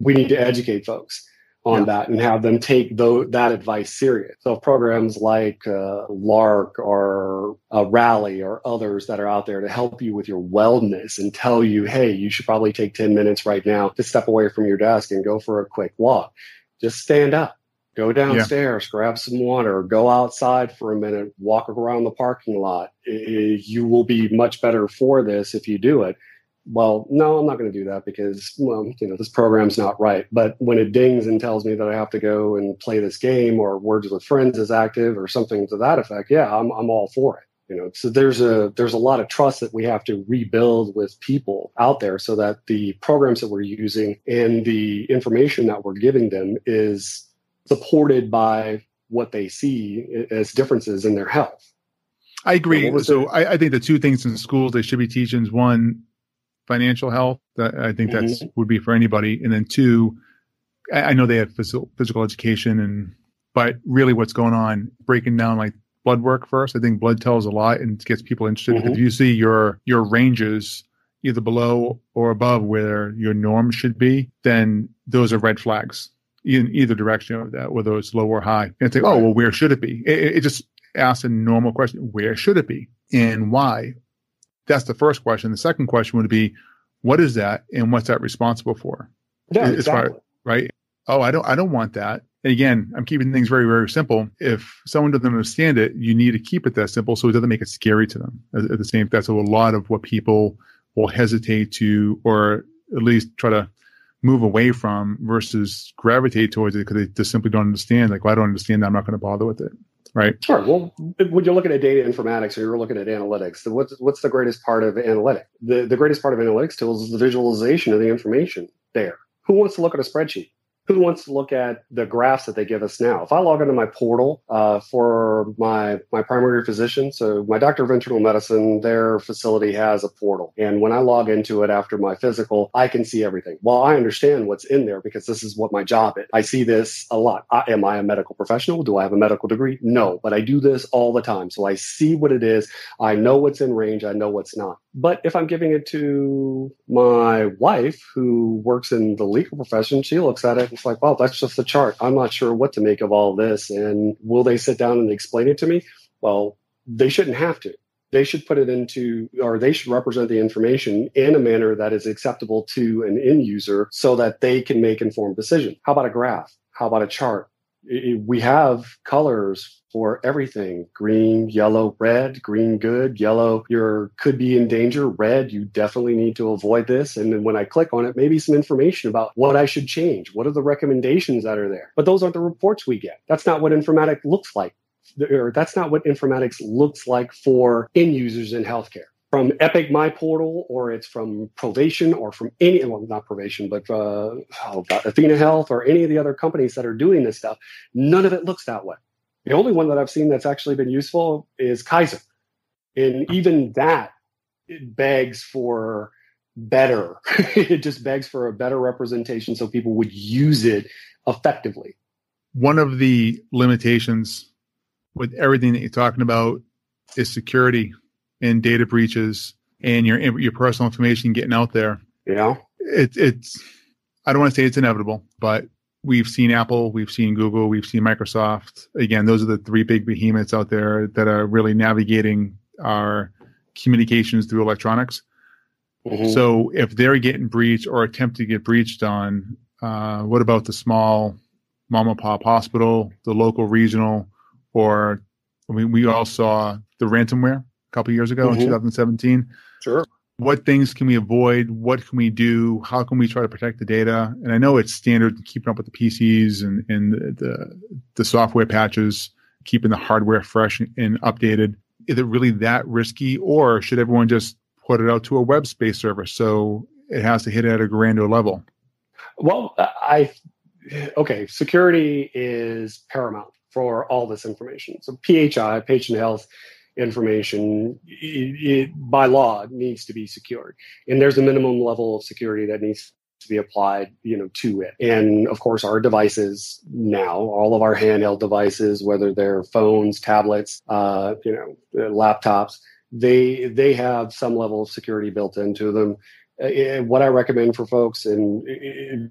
we need to educate folks on yeah. that and have them take th- that advice serious. So programs like uh, Lark or uh, Rally or others that are out there to help you with your wellness and tell you, hey, you should probably take 10 minutes right now to step away from your desk and go for a quick walk. Just stand up. Go downstairs, yeah. grab some water, go outside for a minute, walk around the parking lot. You will be much better for this if you do it well, no, I'm not going to do that because, well, you know, this program's not right. But when it dings and tells me that I have to go and play this game or Words with Friends is active or something to that effect, yeah, I'm, I'm all for it. You know, so there's a there's a lot of trust that we have to rebuild with people out there so that the programs that we're using and the information that we're giving them is supported by what they see as differences in their health. I agree. So, I, I, think the two things in schools they should be teaching is one, financial health. That I think that's mm-hmm. would be for anybody. And then two, I, I know they have physical, physical education and, but really what's going on, breaking down like blood work first. I think blood tells a lot and gets people interested. Mm-hmm. If you see your, your ranges either below or above where your norm should be, then those are red flags in either direction of that, whether it's low or high. And think, oh, well, where should it be? It, it just asks a normal question. Where should it be and why? That's the first question. The second question would be, what is that and what's that responsible for? Yeah, exactly. Far, right. Oh, I don't, I don't want that. And again, I'm keeping things very, very simple. If someone doesn't understand it, you need to keep it that simple so it doesn't make it scary to them. At, the same, that's a lot of what people will hesitate to, or at least try to move away from versus gravitate towards it because they just simply don't understand. Like, well, I don't understand that. I'm not going to bother with it right? Sure. Well, when you're looking at data informatics or you're looking at analytics, what's what's the greatest part of analytics? The the greatest part of analytics tools is the visualization of the information there. Who wants to look at a spreadsheet? Who wants to look at the graphs that they give us now? If I log into my portal uh, for my my primary physician, so my doctor of internal medicine, their facility has a portal, and when I log into it after my physical, I can see everything. Well, I understand what's in there because this is what my job is. I see this a lot. I, am I a medical professional? Do I have a medical degree? No, but I do this all the time, so I see what it is. I know what's in range. I know what's not. But if I'm giving it to my wife who works in the legal profession, she looks at it and it's like, well, that's just a chart. I'm not sure what to make of all this. And will they sit down and explain it to me? Well, they shouldn't have to. They should put it into, or they should represent the information in a manner that is acceptable to an end user so that they can make informed decisions. How about a graph? How about a chart? We have colors for everything. Green yellow red green good yellow you're could be in danger red you definitely need to avoid this. And then when i click on it maybe some information about what i should change. What are the recommendations that are there? But those aren't the reports we get. That's not what informatics looks like. Or that's not what informatics looks like for end users in healthcare from Epic My Portal or it's from Provation or from any, well, not Provation, but uh, oh God, Athena Health or any of the other companies that are doing this stuff, none of it looks that way. The only one that I've seen that's actually been useful is Kaiser. And even that it begs for better. [laughs] it just begs for a better representation so people would use it effectively. One of the limitations with everything that you're talking about is security and data breaches and your your personal information getting out there. Yeah, it, it's I don't want to say it's inevitable, but we've seen Apple, we've seen Google, we've seen Microsoft. Again, those are the three big behemoths out there that are really navigating our communications through electronics. Mm-hmm. So if they're getting breached or attempt to get breached on, uh, what about the small mom and pop hospital, the local regional, or I mean, we all saw the ransomware couple years ago mm-hmm. in 2017. Sure. What things can we avoid? What can we do? How can we try to protect the data? And I know it's standard keeping up with the PCs and, and the, the, the software patches, keeping the hardware fresh and updated. Is it really that risky, or should everyone just put it out to a web space server so it has to hit it at a grander level? Well, I okay. Security is paramount for all this information. So PHI, patient health information it, it, by law needs to be secured. And there's a minimum level of security that needs to be applied you know to it. And of course our devices now all of our handheld devices whether they're phones tablets uh, you know laptops they they have some level of security built into them. Uh, what I recommend for folks, and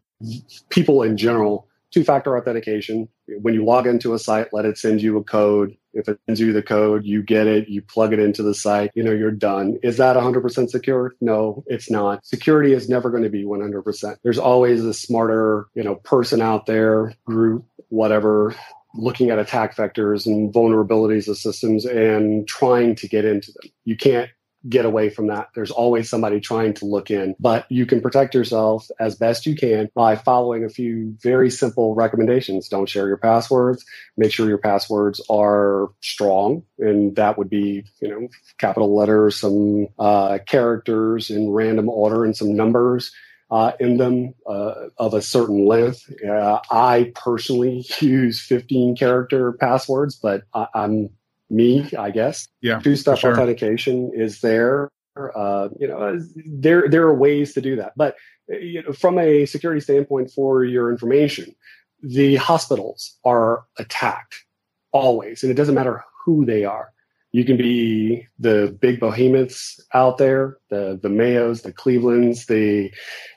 people in general two factor authentication. When you log into a site, let it send you a code. If it sends you the code, you get it, you plug it into the site, you know, you're done. Is that 100% secure? No, it's not. Security is never going to be 100%. There's always a smarter, you know, person out there, group, whatever, looking at attack vectors and vulnerabilities of systems and trying to get into them. You can't get away from that. There's always somebody trying to look in, but you can protect yourself as best you can by following a few very simple recommendations. Don't share your passwords. Make sure your passwords are strong, and that would be, you know, capital letters, some uh, characters in random order, and some numbers. Uh, in them uh, of a certain length. Uh, I personally [laughs] use 15 character passwords, but I, I'm me, I guess. Yeah. Two step sure. authentication is there. Uh, you know, there there are ways to do that, but you know, from a security standpoint for your information, the hospitals are attacked always, and it doesn't matter who they are. You can be the big behemoths out there, the the Mayos, the Clevelands, the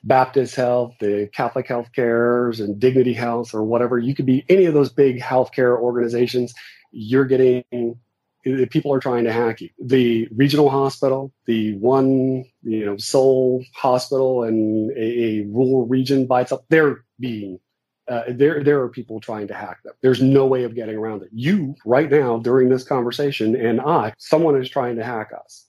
Baptist Health, the Catholic Health Cares, and Dignity Health, or whatever. You could be any of those big healthcare organizations you're getting people are trying to hack you. The regional hospital, the one you know sole hospital in a, a rural region by itself, they're being uh, there there are people trying to hack them. There's no way of getting around it. You right now during this conversation and I, someone is trying to hack us.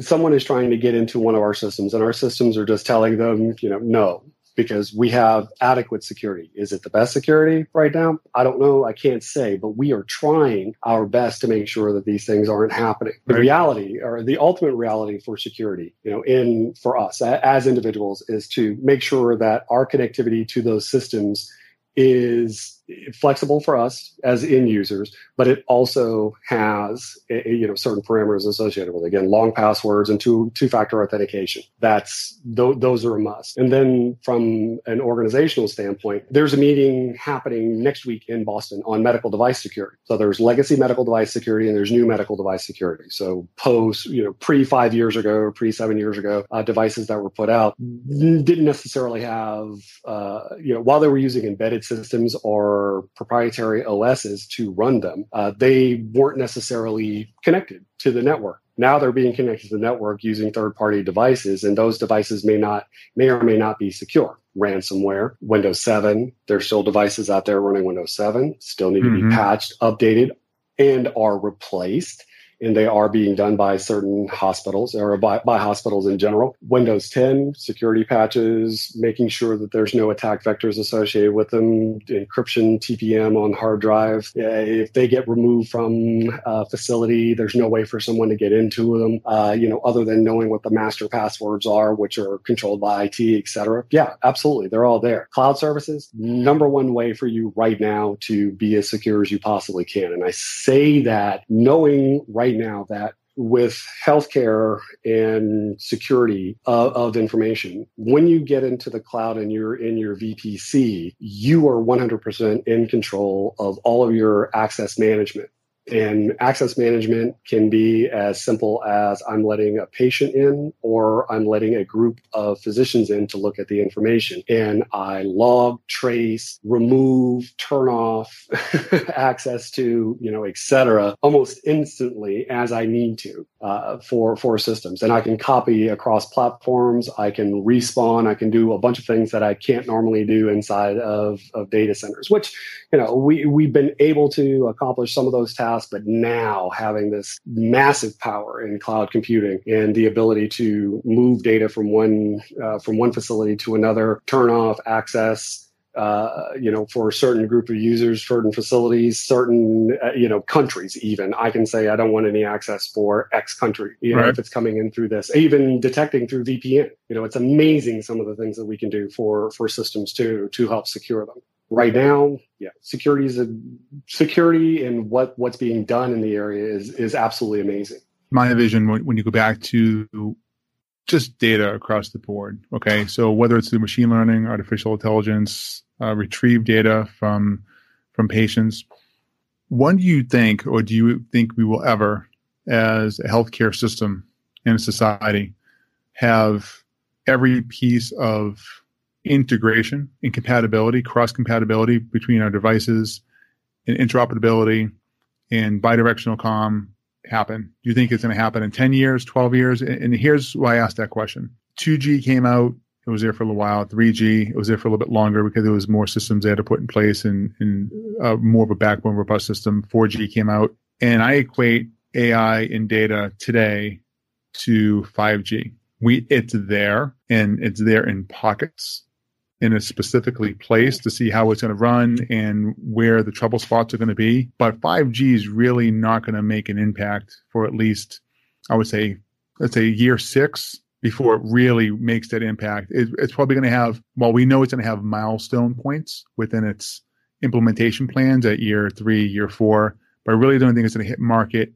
Someone is trying to get into one of our systems, and our systems are just telling them, you know, no, because we have adequate security. Is it the best security right now? I don't know. I can't say, but we are trying our best to make sure that these things aren't happening. The reality or the ultimate reality for security, you know, in for us as individuals is to make sure that our connectivity to those systems is flexible for us as end users, but it also has a, you know certain parameters associated with it. Again, long passwords and two two factor authentication. That's th- those are a must. And then from an organizational standpoint, there's a meeting happening next week in Boston on medical device security. So there's legacy medical device security and there's new medical device security. So post you know pre five years ago pre seven years ago, uh, devices that were put out didn't necessarily have uh, you know while they were using embedded systems or proprietary OSs to run them, uh, they weren't necessarily connected to the network. Now they're being connected to the network using third-party devices, and those devices may not, may or may not be secure. Ransomware, Windows 7. There's still devices out there running Windows 7, still need mm-hmm. to be mm-hmm. patched, updated, and are replaced and they are being done by certain hospitals or by, by hospitals in general. Windows 10 security patches, making sure that there's no attack vectors associated with them, encryption, TPM on hard drives. If they get removed from a facility, there's no way for someone to get into them, uh, you know, other than knowing what the master passwords are, which are controlled by IT, et cetera. Yeah, absolutely. They're all there. Cloud services, number one way for you right now to be as secure as you possibly can. And I say that knowing right now that with healthcare and security of, of, information, when you get into the cloud and you're in your VPC, you are 100% in control of all of your access management. And access management can be as simple as I'm letting a patient in or I'm letting a group of physicians in to look at the information. And I log, trace, remove, turn off [laughs] access to, you know, et cetera, almost instantly as I need to uh, for, for systems. And I can copy across platforms. I can respawn. I can do a bunch of things that I can't normally do inside of, of data centers, which, you know, we, we've been able to accomplish some of those tasks but now having this massive power in cloud computing and the ability to move data from one uh, from one facility to another, turn off access, uh, you know, for a certain group of users, certain facilities, certain, uh, you know, countries, even. I can say I don't want any access for X country, you know, right. if it's coming in through this, even detecting through VPN. You know, it's amazing some of the things that we can do for, for systems to, to help secure them right now, yeah, security is a security and what what's being done in the area is is absolutely amazing. My vision when, when you go back to just data across the board. Okay, so whether it's through machine learning, artificial intelligence, uh, retrieve data from from patients, when do you think, or do you think we will ever, as a healthcare system and a society, have every piece of integration and compatibility, cross compatibility between our devices and interoperability and bidirectional comm happen? Do you think it's going to happen in 10 years, 12 years? And here's why I asked that question 2G came out, it was there for a little while. 3G, it was there for a little bit longer because there was more systems they had to put in place and, and uh, more of a backbone robust system. 4G came out. And I equate AI and data today to 5G. We it's there and it's there in pockets and a specifically placed to see how it's going to run and where the trouble spots are going to be. But 5G is really not going to make an impact for at least, I would say, let's say year six before it really makes that impact. It, it's probably going to have, well, we know it's going to have milestone points within its implementation plans at year three, year four, but I really don't think it's going to hit market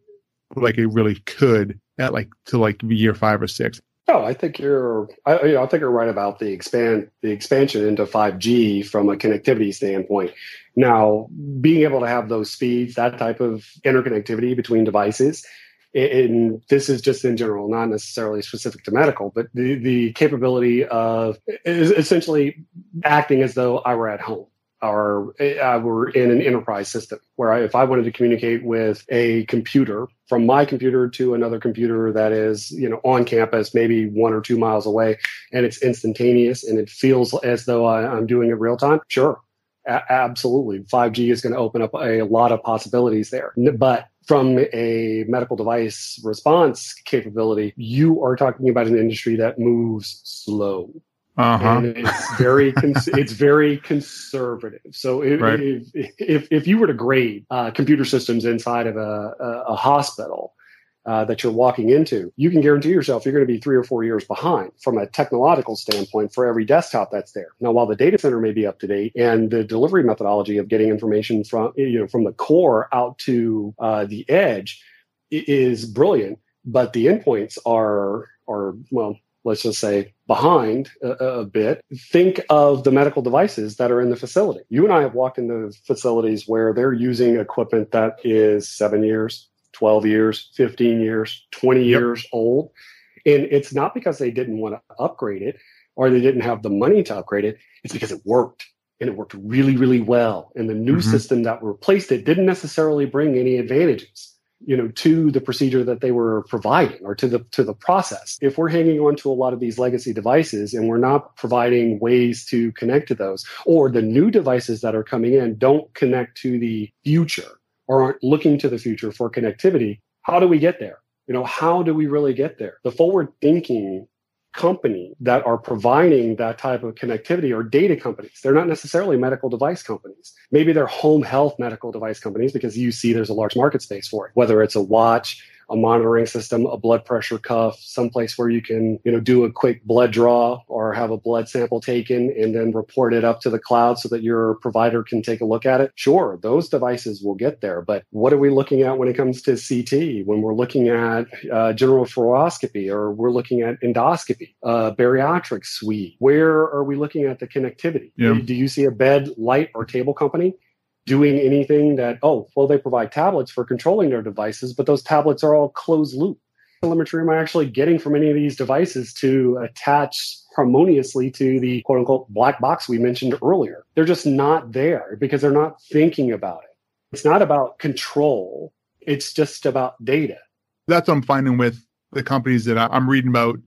like it really could at like to like year five or six. No, I think you're. I, you know, I think you're right about the expand the expansion into 5G from a connectivity standpoint. Now, being able to have those speeds, that type of interconnectivity between devices, and this is just in general, not necessarily specific to medical, but the the capability of essentially acting as though I were at home or uh, we're in an enterprise system where I, if I wanted to communicate with a computer from my computer to another computer that is you know on campus maybe one or two miles away and it's instantaneous and it feels as though I, am doing it real time sure a- absolutely. 5g is going to open up a lot of possibilities there. But from a medical device response capability you are talking about an industry that moves slow uh-huh. and it's very cons- it's very conservative. So if, right. if, if, if you were to grade uh, computer systems inside of a, a, a hospital uh, that you're walking into, you can guarantee yourself you're going to be three or four years behind from a technological standpoint for every desktop that's there. Now, while the data center may be up to date and the delivery methodology of getting information from you know from the core out to uh, the edge is brilliant, but the endpoints are are well let's just say behind a, a, bit think of the medical devices that are in the facility. You and i have walked into facilities where they're using equipment that is seven years 12 years 15 years 20 yep. years old. And it's not because they didn't want to upgrade it or they didn't have the money to upgrade it. It's because it worked and it worked really really well. And the new mm-hmm. system that replaced it didn't necessarily bring any advantages you know to the procedure that they were providing or to the to the process. If we're hanging on to a lot of these legacy devices and we're not providing ways to connect to those or the new devices that are coming in don't connect to the future or aren't looking to the future for connectivity how do we get there? You know how do we really get there? The forward thinking company that are providing that type of connectivity are data companies. They're not necessarily medical device companies. Maybe they're home health medical device companies because you see there's a large market space for it, whether it's a watch, a monitoring system, a blood pressure cuff, someplace where you can, you know, do a quick blood draw or have a blood sample taken and then report it up to the cloud so that your provider can take a look at it. Sure, those devices will get there, but what are we looking at when it comes to CT? When we're looking at uh, general fluoroscopy or we're looking at endoscopy, uh, bariatric suite, where are we looking at the connectivity? Yeah. Do, do you see a bed, light, or table company doing anything that, oh, well, they provide tablets for controlling their devices, but those tablets are all closed loop. Telemetry am I actually getting from any of these devices to attach harmoniously to the quote unquote black box we mentioned earlier? They're just not there because they're not thinking about it. It's not about control, it's just about data. That's what I'm finding with the companies that I'm reading about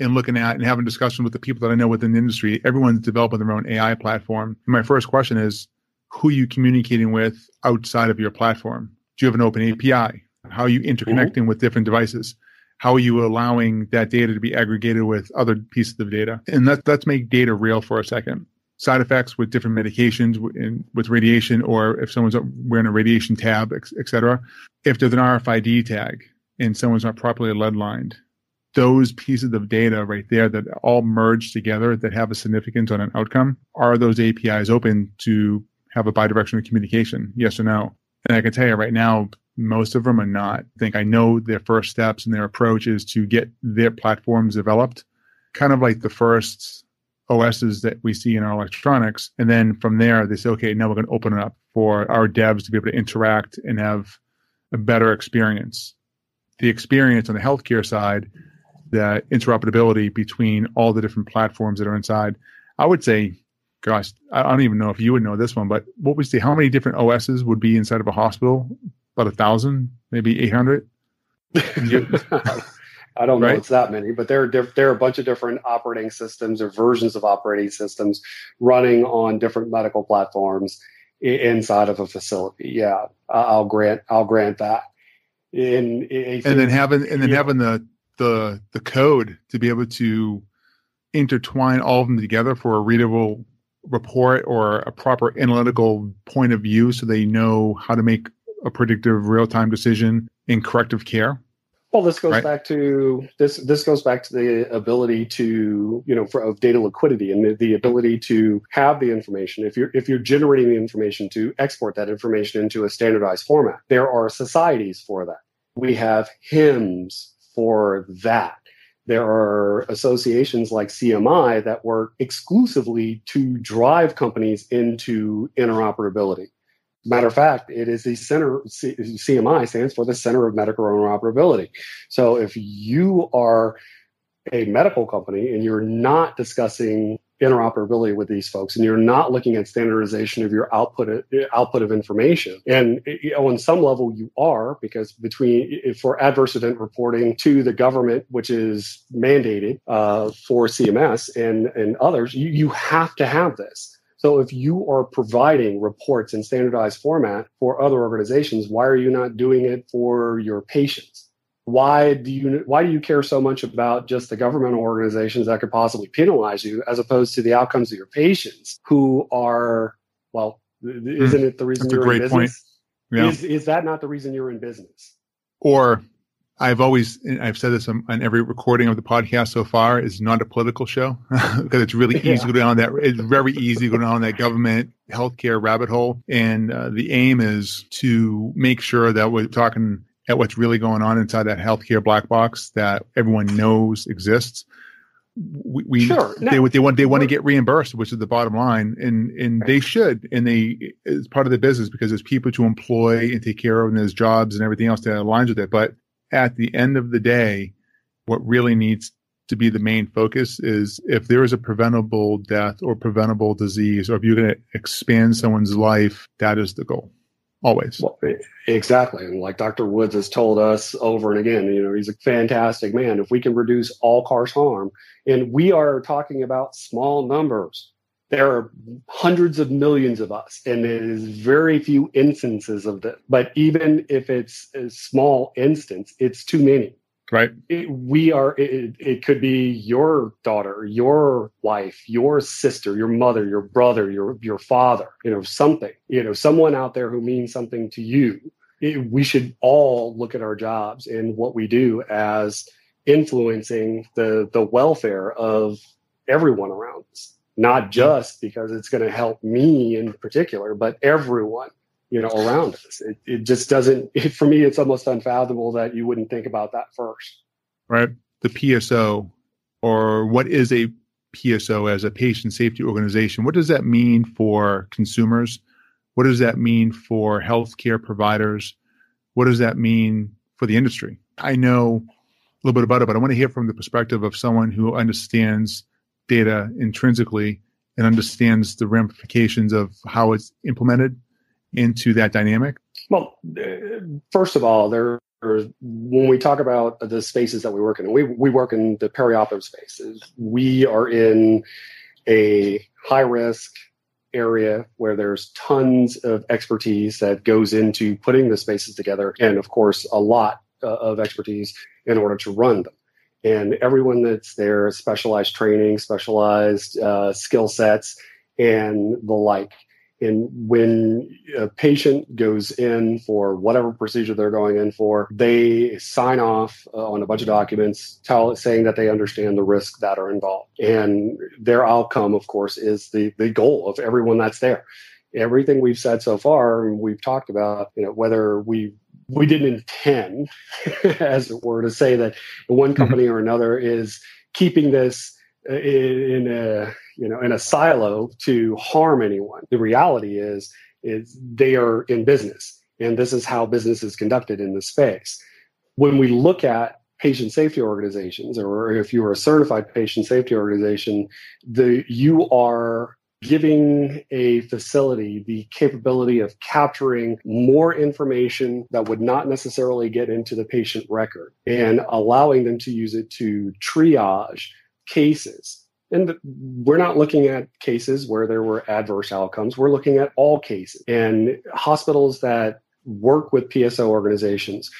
and looking at and having discussions with the people that I know within the industry. Everyone's developing their own AI platform. My first question is, who you communicating with outside of your platform? Do you have an open API? How are you interconnecting mm-hmm. with different devices? How are you allowing that data to be aggregated with other pieces of data? And let, let's make data real for a second. Side effects with different medications, in, with radiation, or if someone's wearing a radiation tab, et cetera. If there's an RFID tag and someone's not properly lead lined, those pieces of data right there that all merge together that have a significance on an outcome, are those APIs open to have a bidirectional communication, yes or no. And I can tell you right now, most of them are not. I think I know their first steps and their approach is to get their platforms developed, kind of like the first OSs that we see in our electronics. And then from there, they say, okay, now we're going to open it up for our devs to be able to interact and have a better experience. The experience on the healthcare side, the interoperability between all the different platforms that are inside, I would say, gosh, I don't even know if you would know this one, but what was the how many different OSs would be inside of a hospital? About a thousand, maybe eight hundred. [laughs] I don't know right? it's that many, but there are diff- there are a bunch of different operating systems or versions of operating systems running on different medical platforms I- inside of a facility. Yeah, I'll grant I'll grant that. In, in and then having and then having the the the code to be able to intertwine all of them together for a readable report or a proper analytical point of view, so they know how to make a predictive real time decision in corrective care well, this goes right. back to this. This goes back to the ability to, you know, for, of data liquidity and the, the, ability to have the information. If you're if you're generating the information to export that information into a standardized format, there are societies for that. We have HIMSS for that. There are associations like CMI that work exclusively to drive companies into interoperability. Matter of fact, it is the center, CMI stands for the Center of Medical Interoperability. So if you are a medical company and you're not discussing interoperability with these folks and you're not looking at standardization of your output output of information and you know, on some level you are because between for adverse event reporting to the government which is mandated uh, for cms and and others you, you have to have this so if you are providing reports in standardized format for other organizations, why are you not doing it for your patients? Why do you why do you care so much about just the governmental organizations that could possibly penalize you as opposed to the outcomes of your patients who are well isn't it the reason That's you're in business? Yeah. Is, is that not the reason you're in business? Or I've always, I've said this on, on, every recording of the podcast so far, is not a political show [laughs] because it's really easy yeah. to go down that. It's very easy to go down that government healthcare rabbit hole, and uh, the aim is to make sure that we're talking at what's really going on inside that healthcare black box that everyone knows exists. We, we sure. they, they want they want to get reimbursed, which is the bottom line, and and they should, and they it's part of the business because there's people to employ and take care of, and there's jobs and everything else that aligns with it, but at the end of the day, what really needs to be the main focus is if there is a preventable death or preventable disease, or if you're going to expand someone's life, that is the goal. Always. Well, exactly. And like Dr. Woods has told us over and again, you know, he's a fantastic man. If we can reduce all cause harm, and we are talking about small numbers, there are hundreds of millions of us and it is very few instances of this but even if it's a small instance it's too many right? It, we are it, it could be your daughter your wife your sister your mother your brother your your father you know something you know someone out there who means something to you. It, we should all look at our jobs and what we do as influencing the the welfare of everyone around us. Not mm-hmm. just because it's going to help me in particular, but everyone, you know, around us. It, it just doesn't, it, [laughs] for me, it's almost unfathomable that you wouldn't think about that first. Right. The PSO, or what is a PSO as a patient safety organization? What does that mean for consumers? What does that mean for healthcare providers? What does that mean for the industry? I know a little bit about it, but I want to hear from the perspective of someone who understands data intrinsically and understands the ramifications of how it's implemented into that dynamic? Well, uh, first of all, there when we talk about the spaces that we work in, we we work in the perioperative spaces. We are in a high risk area where there's tons of expertise that goes into putting the spaces together, and of course, a lot uh, of expertise in order to run them and everyone that's there specialized training specialized uh, skill sets and the like and when a patient goes in for whatever procedure they're going in for they sign off uh, on a bunch of documents tell, saying that they understand the risks that are involved and their outcome of course is the, the goal of everyone that's there everything we've said so far and we've talked about you know whether we we didn't intend, [laughs] as it were, to say that one mm-hmm. company or another is keeping this uh, in a you know in a silo to harm anyone. The reality is is they are in business, and this is how business is conducted in the space. When we look at patient safety organizations or if you are a certified patient safety organization, the you are giving a facility the capability of capturing more information that would not necessarily get into the patient record and allowing them to use it to triage cases. And we're not looking at cases where there were adverse outcomes. We're looking at all cases. And hospitals that work with PSO organizations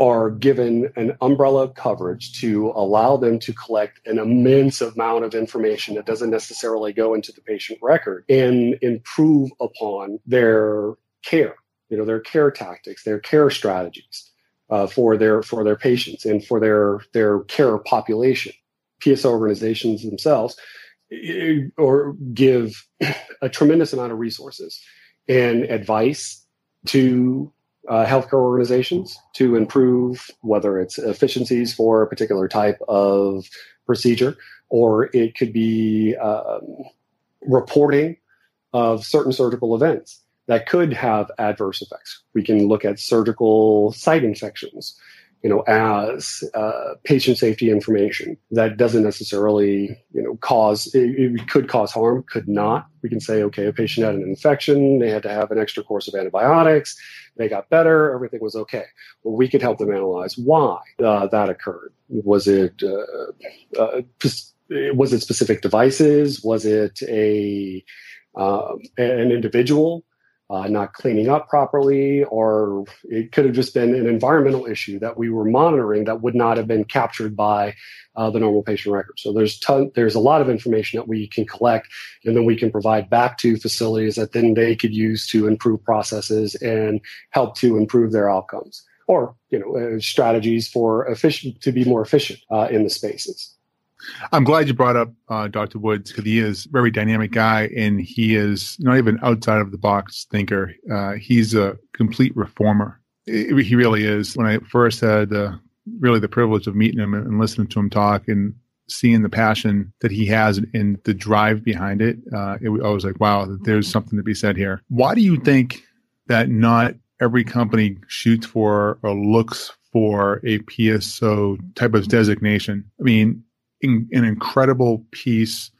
are given an umbrella coverage to allow them to collect an immense amount of information that doesn't necessarily go into the patient record and improve upon their care, you know, their care tactics, their care strategies uh, for their for their patients and for their their care population. PSO organizations themselves or give a tremendous amount of resources and advice to uh, healthcare organizations to improve whether it's efficiencies for a particular type of procedure or it could be um, reporting of certain surgical events that could have adverse effects. We can look at surgical site infections you know, as uh, patient safety information that doesn't necessarily, you know, cause it, it, could cause harm, could not. We can say, okay, a patient had an infection, they had to have an extra course of antibiotics, they got better, everything was okay. Well, we could help them analyze why uh, that occurred. Was it uh, uh was it specific devices? Was it a um, an individual? Uh, not cleaning up properly, or it could have just been an environmental issue that we were monitoring that would not have been captured by uh, the normal patient record. So there's ton, there's a lot of information that we can collect, and then we can provide back to facilities that then they could use to improve processes and help to improve their outcomes, or you know uh, strategies for efficient to be more efficient uh, in the spaces. I'm glad you brought up uh, Dr. Woods because he is a very dynamic guy and he is not even outside of the box thinker. Uh, he's a complete reformer. It, he really is. When I first had uh, really the privilege of meeting him and listening to him talk and seeing the passion that he has and the drive behind it, uh, it I was like, wow, there's something to be said here. Why do you think that not every company shoots for or looks for a PSO type of designation? I mean, in, an incredible piece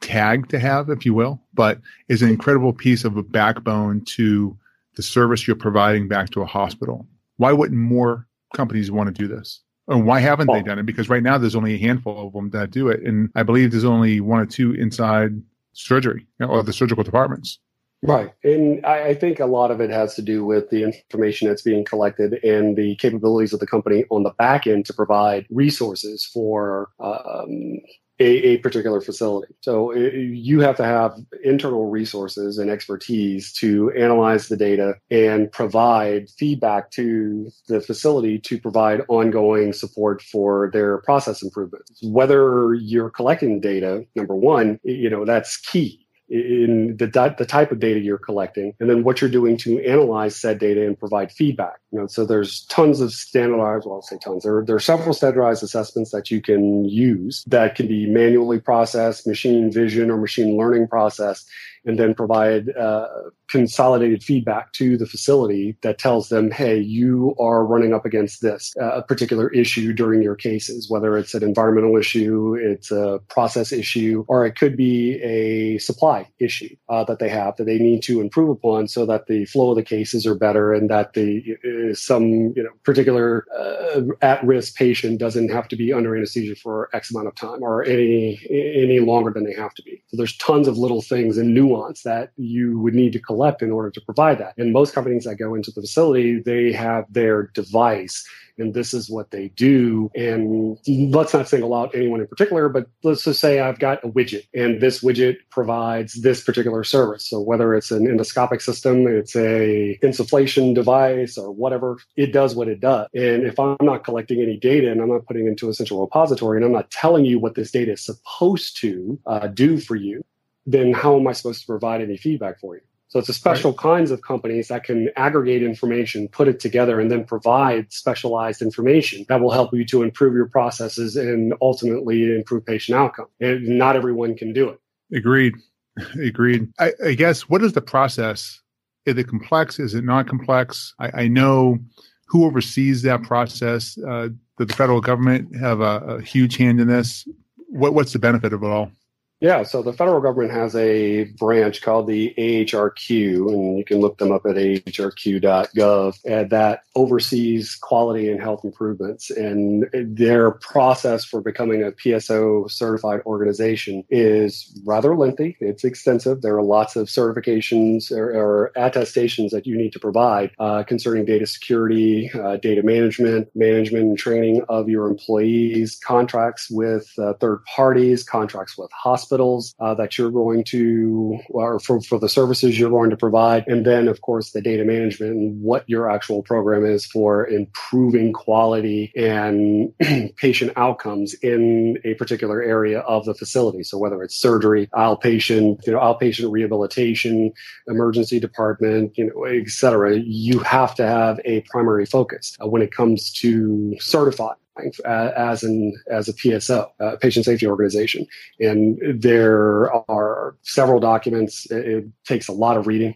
tag to have, if you will, but is an incredible piece of a backbone to the service you're providing back to a hospital. Why wouldn't more companies want to do this? And why haven't they done it? Because right now there's only a handful of them that do it. And I believe there's only one or two inside surgery or the surgical departments. Right. And I, I, think a lot of it has to do with the information that's being collected and the capabilities of the company on the back end to provide resources for um, a, a, particular facility. So it, you have to have internal resources and expertise to analyze the data and provide feedback to the facility to provide ongoing support for their process improvements. Whether you're collecting data, number one, you know, that's key in the, the type of data you're collecting and then what you're doing to analyze said data and provide feedback. You know so there's tons of standardized well i'll say tons. There, there are several standardized assessments that you can use that can be manually processed machine vision or machine learning processed and then provide uh, consolidated feedback to the facility that tells them, hey, you are running up against this uh, particular issue during your cases, whether it's an environmental issue, it's a process issue, or it could be a supply issue uh, that they have that they need to improve upon so that the flow of the cases are better and that the uh, some you know particular uh, at-risk patient doesn't have to be under anesthesia for X amount of time or any any longer than they have to be. So there's tons of little things and nuance that you would need to collect in order to provide that. And most companies that go into the facility, they have their device and this is what they do. And let's not single out anyone in particular, but let's just say I've got a widget and this widget provides this particular service. So whether it's an endoscopic system, it's a insufflation device or whatever, it does what it does. And if I'm not collecting any data and I'm not putting into a central repository and I'm not telling you what this data is supposed to uh, do for you, then how am I supposed to provide any feedback for you? So it's a special right. kinds of companies that can aggregate information, put it together, and then provide specialized information that will help you to improve your processes and ultimately improve patient outcome. And not everyone can do it. Agreed. [laughs] Agreed. I, I guess what is the process? Is it complex? Is it not complex? I, I know who oversees that process. Uh, Did the federal government have a, a huge hand in this? What, what's the benefit of it all? Yeah, so the federal government has a branch called the AHRQ, and you can look them up at ahrq.gov, and that oversees quality and health improvements. And their process for becoming a PSO certified organization is rather lengthy. It's extensive. There are lots of certifications or, or attestations that you need to provide uh, concerning data security, uh, data management, management and training of your employees, contracts with uh, third parties, contracts with hospitals hospitals uh, that you're going to, or for, for the services you're going to provide. And then, of course, the data management and what your actual program is for improving quality and [clears throat] patient outcomes in a particular area of the facility. So whether it's surgery, outpatient, you know, outpatient rehabilitation, emergency department, you know, et cetera, you have to have a primary focus uh, when it comes to certifying as an as a PSO, uh, patient safety organization, and there are several documents. It, it takes a lot of reading.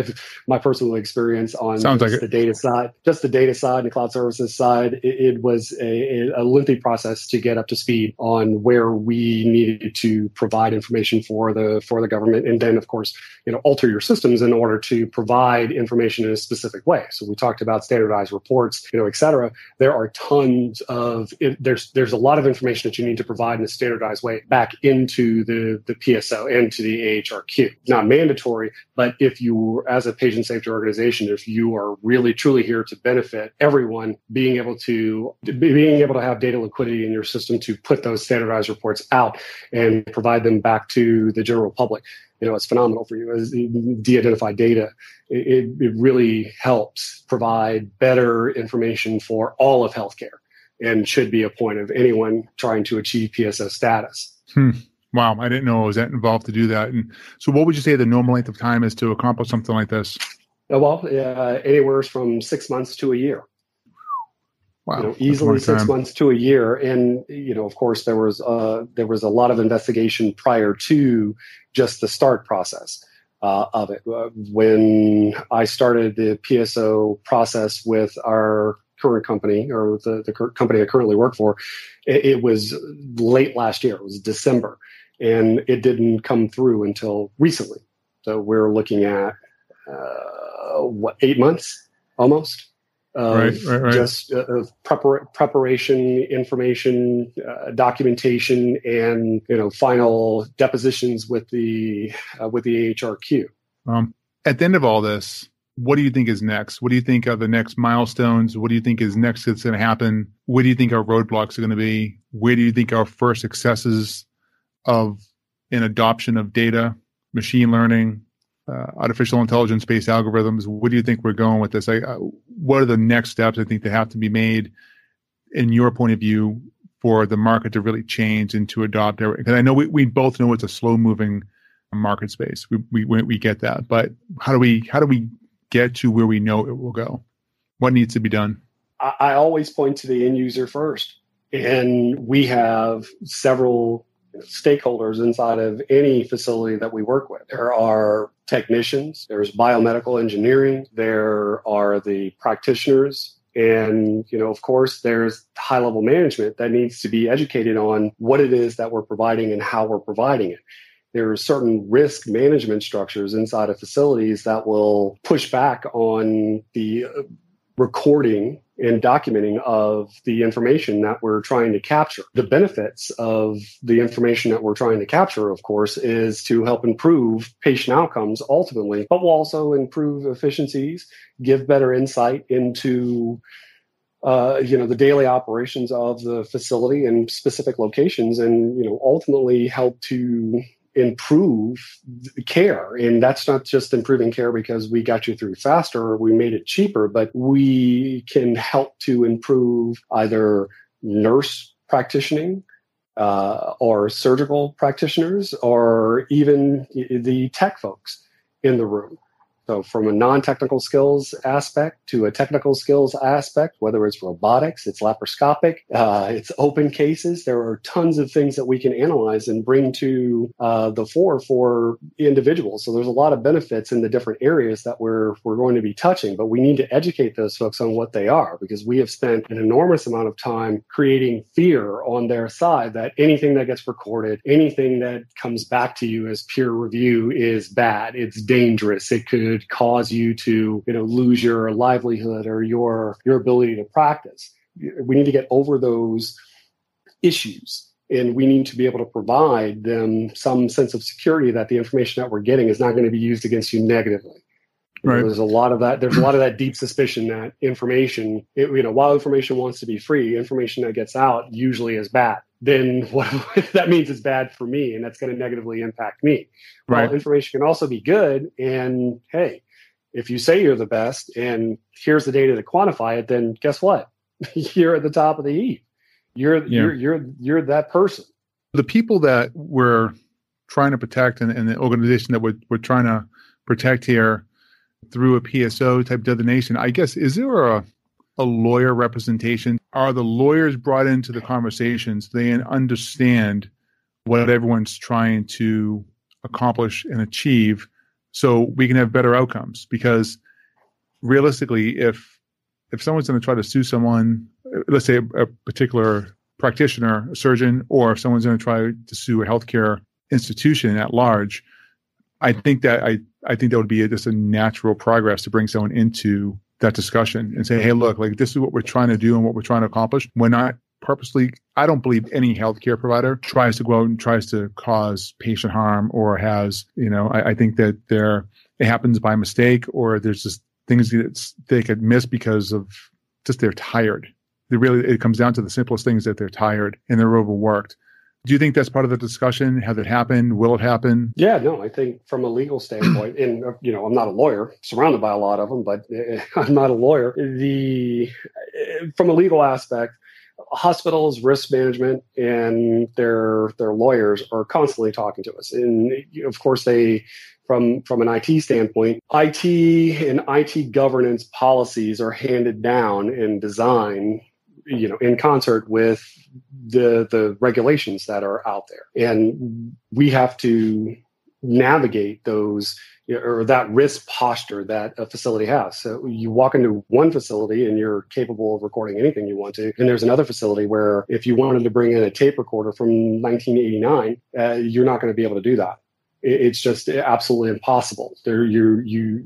[laughs] my personal experience on Sounds like the data side, just the data side and the cloud services side, it, it was a, a, lengthy process to get up to speed on where we needed to provide information for the for the government, and then of course, you know, alter your systems in order to provide information in a specific way. So we talked about standardized reports, you know, et cetera. There are tons of of it, there's there's a lot of information that you need to provide in a standardized way back into the the PSO and to the AHRQ. Not mandatory, but if you as a patient safety organization, if you are really truly here to benefit everyone, being able to being able to have data liquidity in your system to put those standardized reports out and provide them back to the general public you know, it's phenomenal for you as de-identified data. It, it really helps provide better information for all of healthcare and should be a point of anyone trying to achieve PSO status. Hmm. Wow, I didn't know it was that involved to do that. And so, what would you say the normal length of time is to accomplish something like this? Uh, well, uh, anywhere from six months to a year. Wow, you know, easily six months to a year, and you know, of course, there was uh, there was a lot of investigation prior to just the start process uh, of it. Uh, when I started the PSO process with our current company or the, the company I currently work for, it, it, was late last year. It was December, and it didn't come through until recently. So we're looking at uh, what eight months almost of right, right, right. just uh, prepar- preparation, information, uh, documentation, and you know final depositions with the uh, with the AHRQ. Um, at the end of all this, what do you think is next? What do you think are the next milestones? What do you think is next that's going to happen? What do you think our roadblocks are going to be? Where do you think our first successes of an adoption of data, machine learning, uh, artificial intelligence based algorithms? Where do you think we're going with this? I, uh, what are the next steps I think that have to be made in your point of view for the market to really change and to adopt? Because I know we, we both know it's a slow moving market space. We, we we get that, but how do we how do we get to where we know it will go? What needs to be done? I, I always point to the end user first. And we have several stakeholders inside of any facility that we work with. There are technicians, there's biomedical engineering, there are the practitioners, and you know of course there's high level management that needs to be educated on what it is that we're providing and how we're providing it there are certain risk management structures inside of facilities that will push back on the recording and documenting of the information that we're trying to capture. The benefits of the information that we're trying to capture, of course, is to help improve patient outcomes ultimately, but will also improve efficiencies, give better insight into uh, you know the daily operations of the facility and specific locations and you know ultimately help to improve care. And that's not just improving care because we got you through faster or we made it cheaper, but we can help to improve either nurse practicing uh, or surgical practitioners or even the tech folks in the room. So, from a non technical skills aspect to a technical skills aspect, whether it's robotics, it's laparoscopic, uh, it's open cases, there are tons of things that we can analyze and bring to uh, the fore for individuals. So, there's a lot of benefits in the different areas that we're, we're going to be touching, but we need to educate those folks on what they are because we have spent an enormous amount of time creating fear on their side that anything that gets recorded, anything that comes back to you as peer review is bad, it's dangerous, it could cause you to, you know, lose your livelihood or your your ability to practice. We need to get over those issues and we need to be able to provide them some sense of security that the information that we're getting is not going to be used against you negatively. Right. There's a lot of that. There's a lot of that deep suspicion that information, it, you know, while information wants to be free, information that gets out usually is bad. Then [laughs] what that means it's bad for me, and that's going to negatively impact me. Right. Well, information can also be good, and hey, if you say you're the best, and here's the data to quantify it, then guess what? [laughs] you're at the top of the heap. You're yeah. you're you're you're that person. The people that we're trying to protect, and, and the organization that we're, we're trying to protect here through a PSO type designation. I guess is there a a lawyer representation? Are the lawyers brought into the conversations? They understand what everyone's trying to accomplish and achieve, so we can have better outcomes. Because realistically, if if someone's going to try to sue someone, let's say a, a particular practitioner, a surgeon, or if someone's going to try to sue a healthcare institution at large, I think that I I think that would be a, just a natural progress to bring someone into that discussion and say, hey, look, like this is what we're trying to do and what we're trying to accomplish. We're not purposely, I don't believe any healthcare provider tries to go out and tries to cause patient harm or has, you know, I, I think that there, it happens by mistake or there's just things that they could miss because of just they're tired. They really, it comes down to the simplest things that they're tired and they're overworked. Do you think that's part of the discussion? Has it happened? Will it happen? Yeah, no, I think from a legal standpoint, and you know, I'm not a lawyer, surrounded by a lot of them, but eh, eh, [laughs] I'm not a lawyer. The eh, from a legal aspect, hospitals, risk management, and their their lawyers are constantly talking to us, and of course they. From, from an IT standpoint, IT and IT governance policies are handed down and designed you know in concert with the the regulations that are out there and we have to navigate those or that risk posture that a facility has. So you walk into one facility and you're capable of recording anything you want to, and there's another facility where if you wanted to bring in a tape recorder from 1989, uh, you're not going to be able to do that. It's just absolutely impossible. There, you you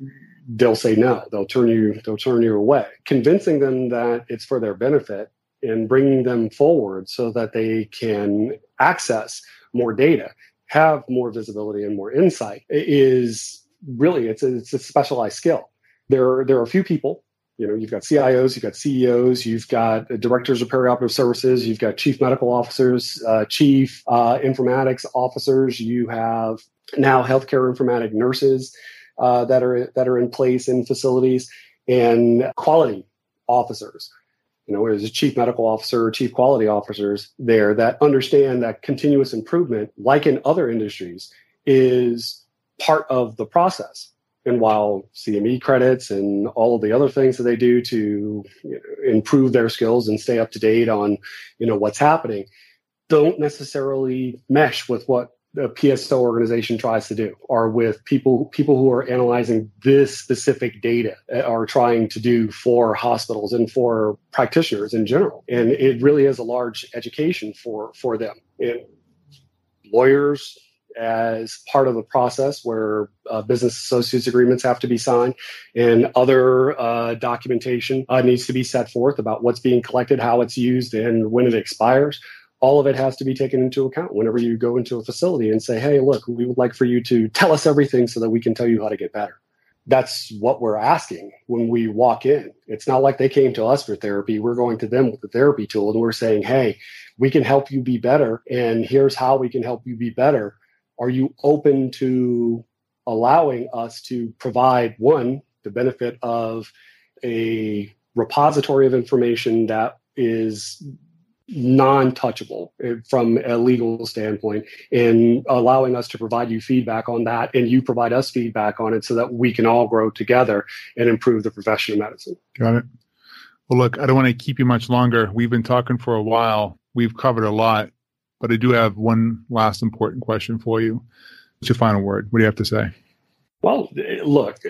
they'll say no. They'll turn you they'll turn you away. Convincing them that it's for their benefit and bringing them forward so that they can access more data, have more visibility and more insight is really it's a, it's a specialized skill. There there are a few people. You know, you've got CIOs, you've got CEOs, you've got directors of perioperative services, you've got chief medical officers, uh, chief uh, informatics officers, you have now healthcare informatic nurses uh, that are that are in place in facilities, and quality officers you know, there's a chief medical officer, chief quality officers there that understand that continuous improvement, like in other industries, is part of the process. And while CME credits and all of the other things that they do to you know, improve their skills and stay up to date on, you know, what's happening, don't necessarily mesh with what a PSO organization tries to do, or with people people who are analyzing this specific data uh, are trying to do for hospitals and for practitioners in general. And it really is a large education for for them. And lawyers as part of the process where uh, business associates agreements have to be signed and other uh, documentation uh, needs to be set forth about what's being collected, how it's used, and when it expires all of it has to be taken into account whenever you go into a facility and say, hey, look, we would like for you to tell us everything so that we can tell you how to get better. That's what we're asking when we walk in. It's not like they came to us for therapy. We're going to them with the therapy tool and we're saying, hey, we can help you be better. And here's how we can help you be better. Are you open to allowing us to provide one, the benefit of a repository of information that is non-touchable eh, from a legal standpoint and allowing us to provide you feedback on that and you provide us feedback on it so that we can all grow together and improve the profession of medicine. Got it. Well look i don't want to keep you much longer. We've been talking for a while. We've covered a lot but i do have one last important question for you. What's your final word? What do you have to say? Well look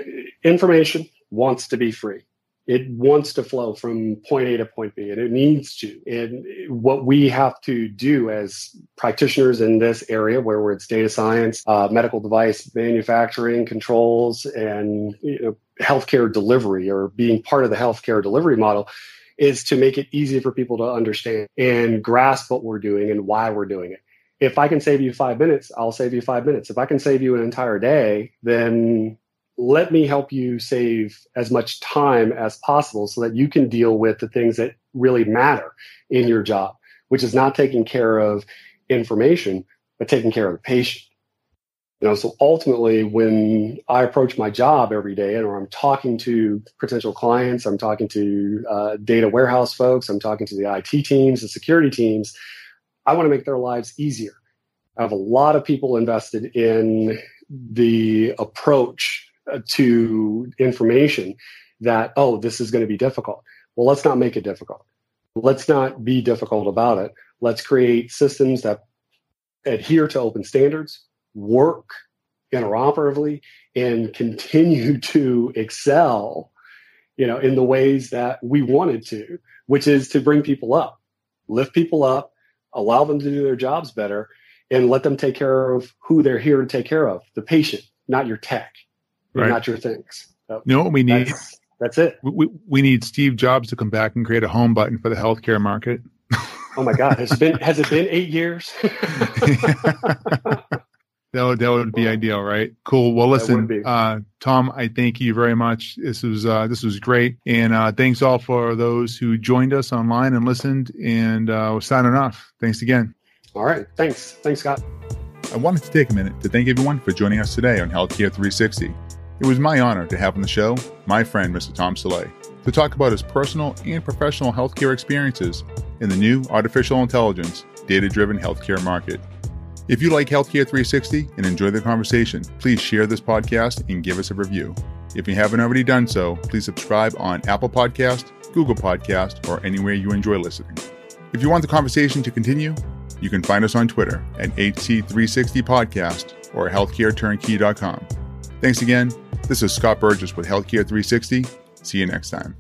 information wants to be free it wants to flow from point A to point B, and it needs to. And what we have to do as practitioners in this area, where it's data science, uh, medical device manufacturing, controls, and you know, healthcare delivery, or being part of the healthcare delivery model, is to make it easy for people to understand and grasp what we're doing and why we're doing it. If I can save you five minutes, I'll save you five minutes. If I can save you an entire day, then let me help you save as much time as possible so that you can deal with the things that really matter in your job, which is not taking care of information, but taking care of the patient. You know, so ultimately, when I approach my job every day, and or I'm talking to potential clients, I'm talking to uh, data warehouse folks, I'm talking to the IT teams, the security teams, I want to make their lives easier. I have a lot of people invested in the approach Uh, to information that, oh, this is going to be difficult. Well, let's not make it difficult. Let's not be difficult about it. Let's create systems that adhere to open standards, work interoperatively, and continue [laughs] to excel, you know, in the ways that we wanted to, which is to bring people up, lift people up, allow them to do their jobs better, and let them take care of who they're here to take care of, the patient, not your tech right. not your things. So what we need? That's, that's it. We, we need Steve Jobs to come back and create a home button for the healthcare market. oh my God! Has it been has it been eight years? [laughs] that would that would be ideal, right? Cool. Well, listen, uh, Tom, I thank you very much. This was uh, this was great, and uh, thanks all for those who joined us online and listened. And uh, we're signing off. Thanks again. All right. Thanks. Thanks, Scott. I wanted to take a minute to thank everyone for joining us today on Healthcare 360. It was my honor to have on the show my friend, Mr. Tom Solet, to talk about his personal and professional healthcare experiences in the new artificial intelligence, data driven healthcare market. If you like Healthcare 360 and enjoy the conversation, please share this podcast and give us a review. If you haven't already done so, please subscribe on Apple Podcast, Google Podcast, or anywhere you enjoy listening. If you want the conversation to continue, you can find us on Twitter at HC360Podcast or healthcareturnkey.com. Thanks again this is Scott Burgess with Healthcare 360. See you next time.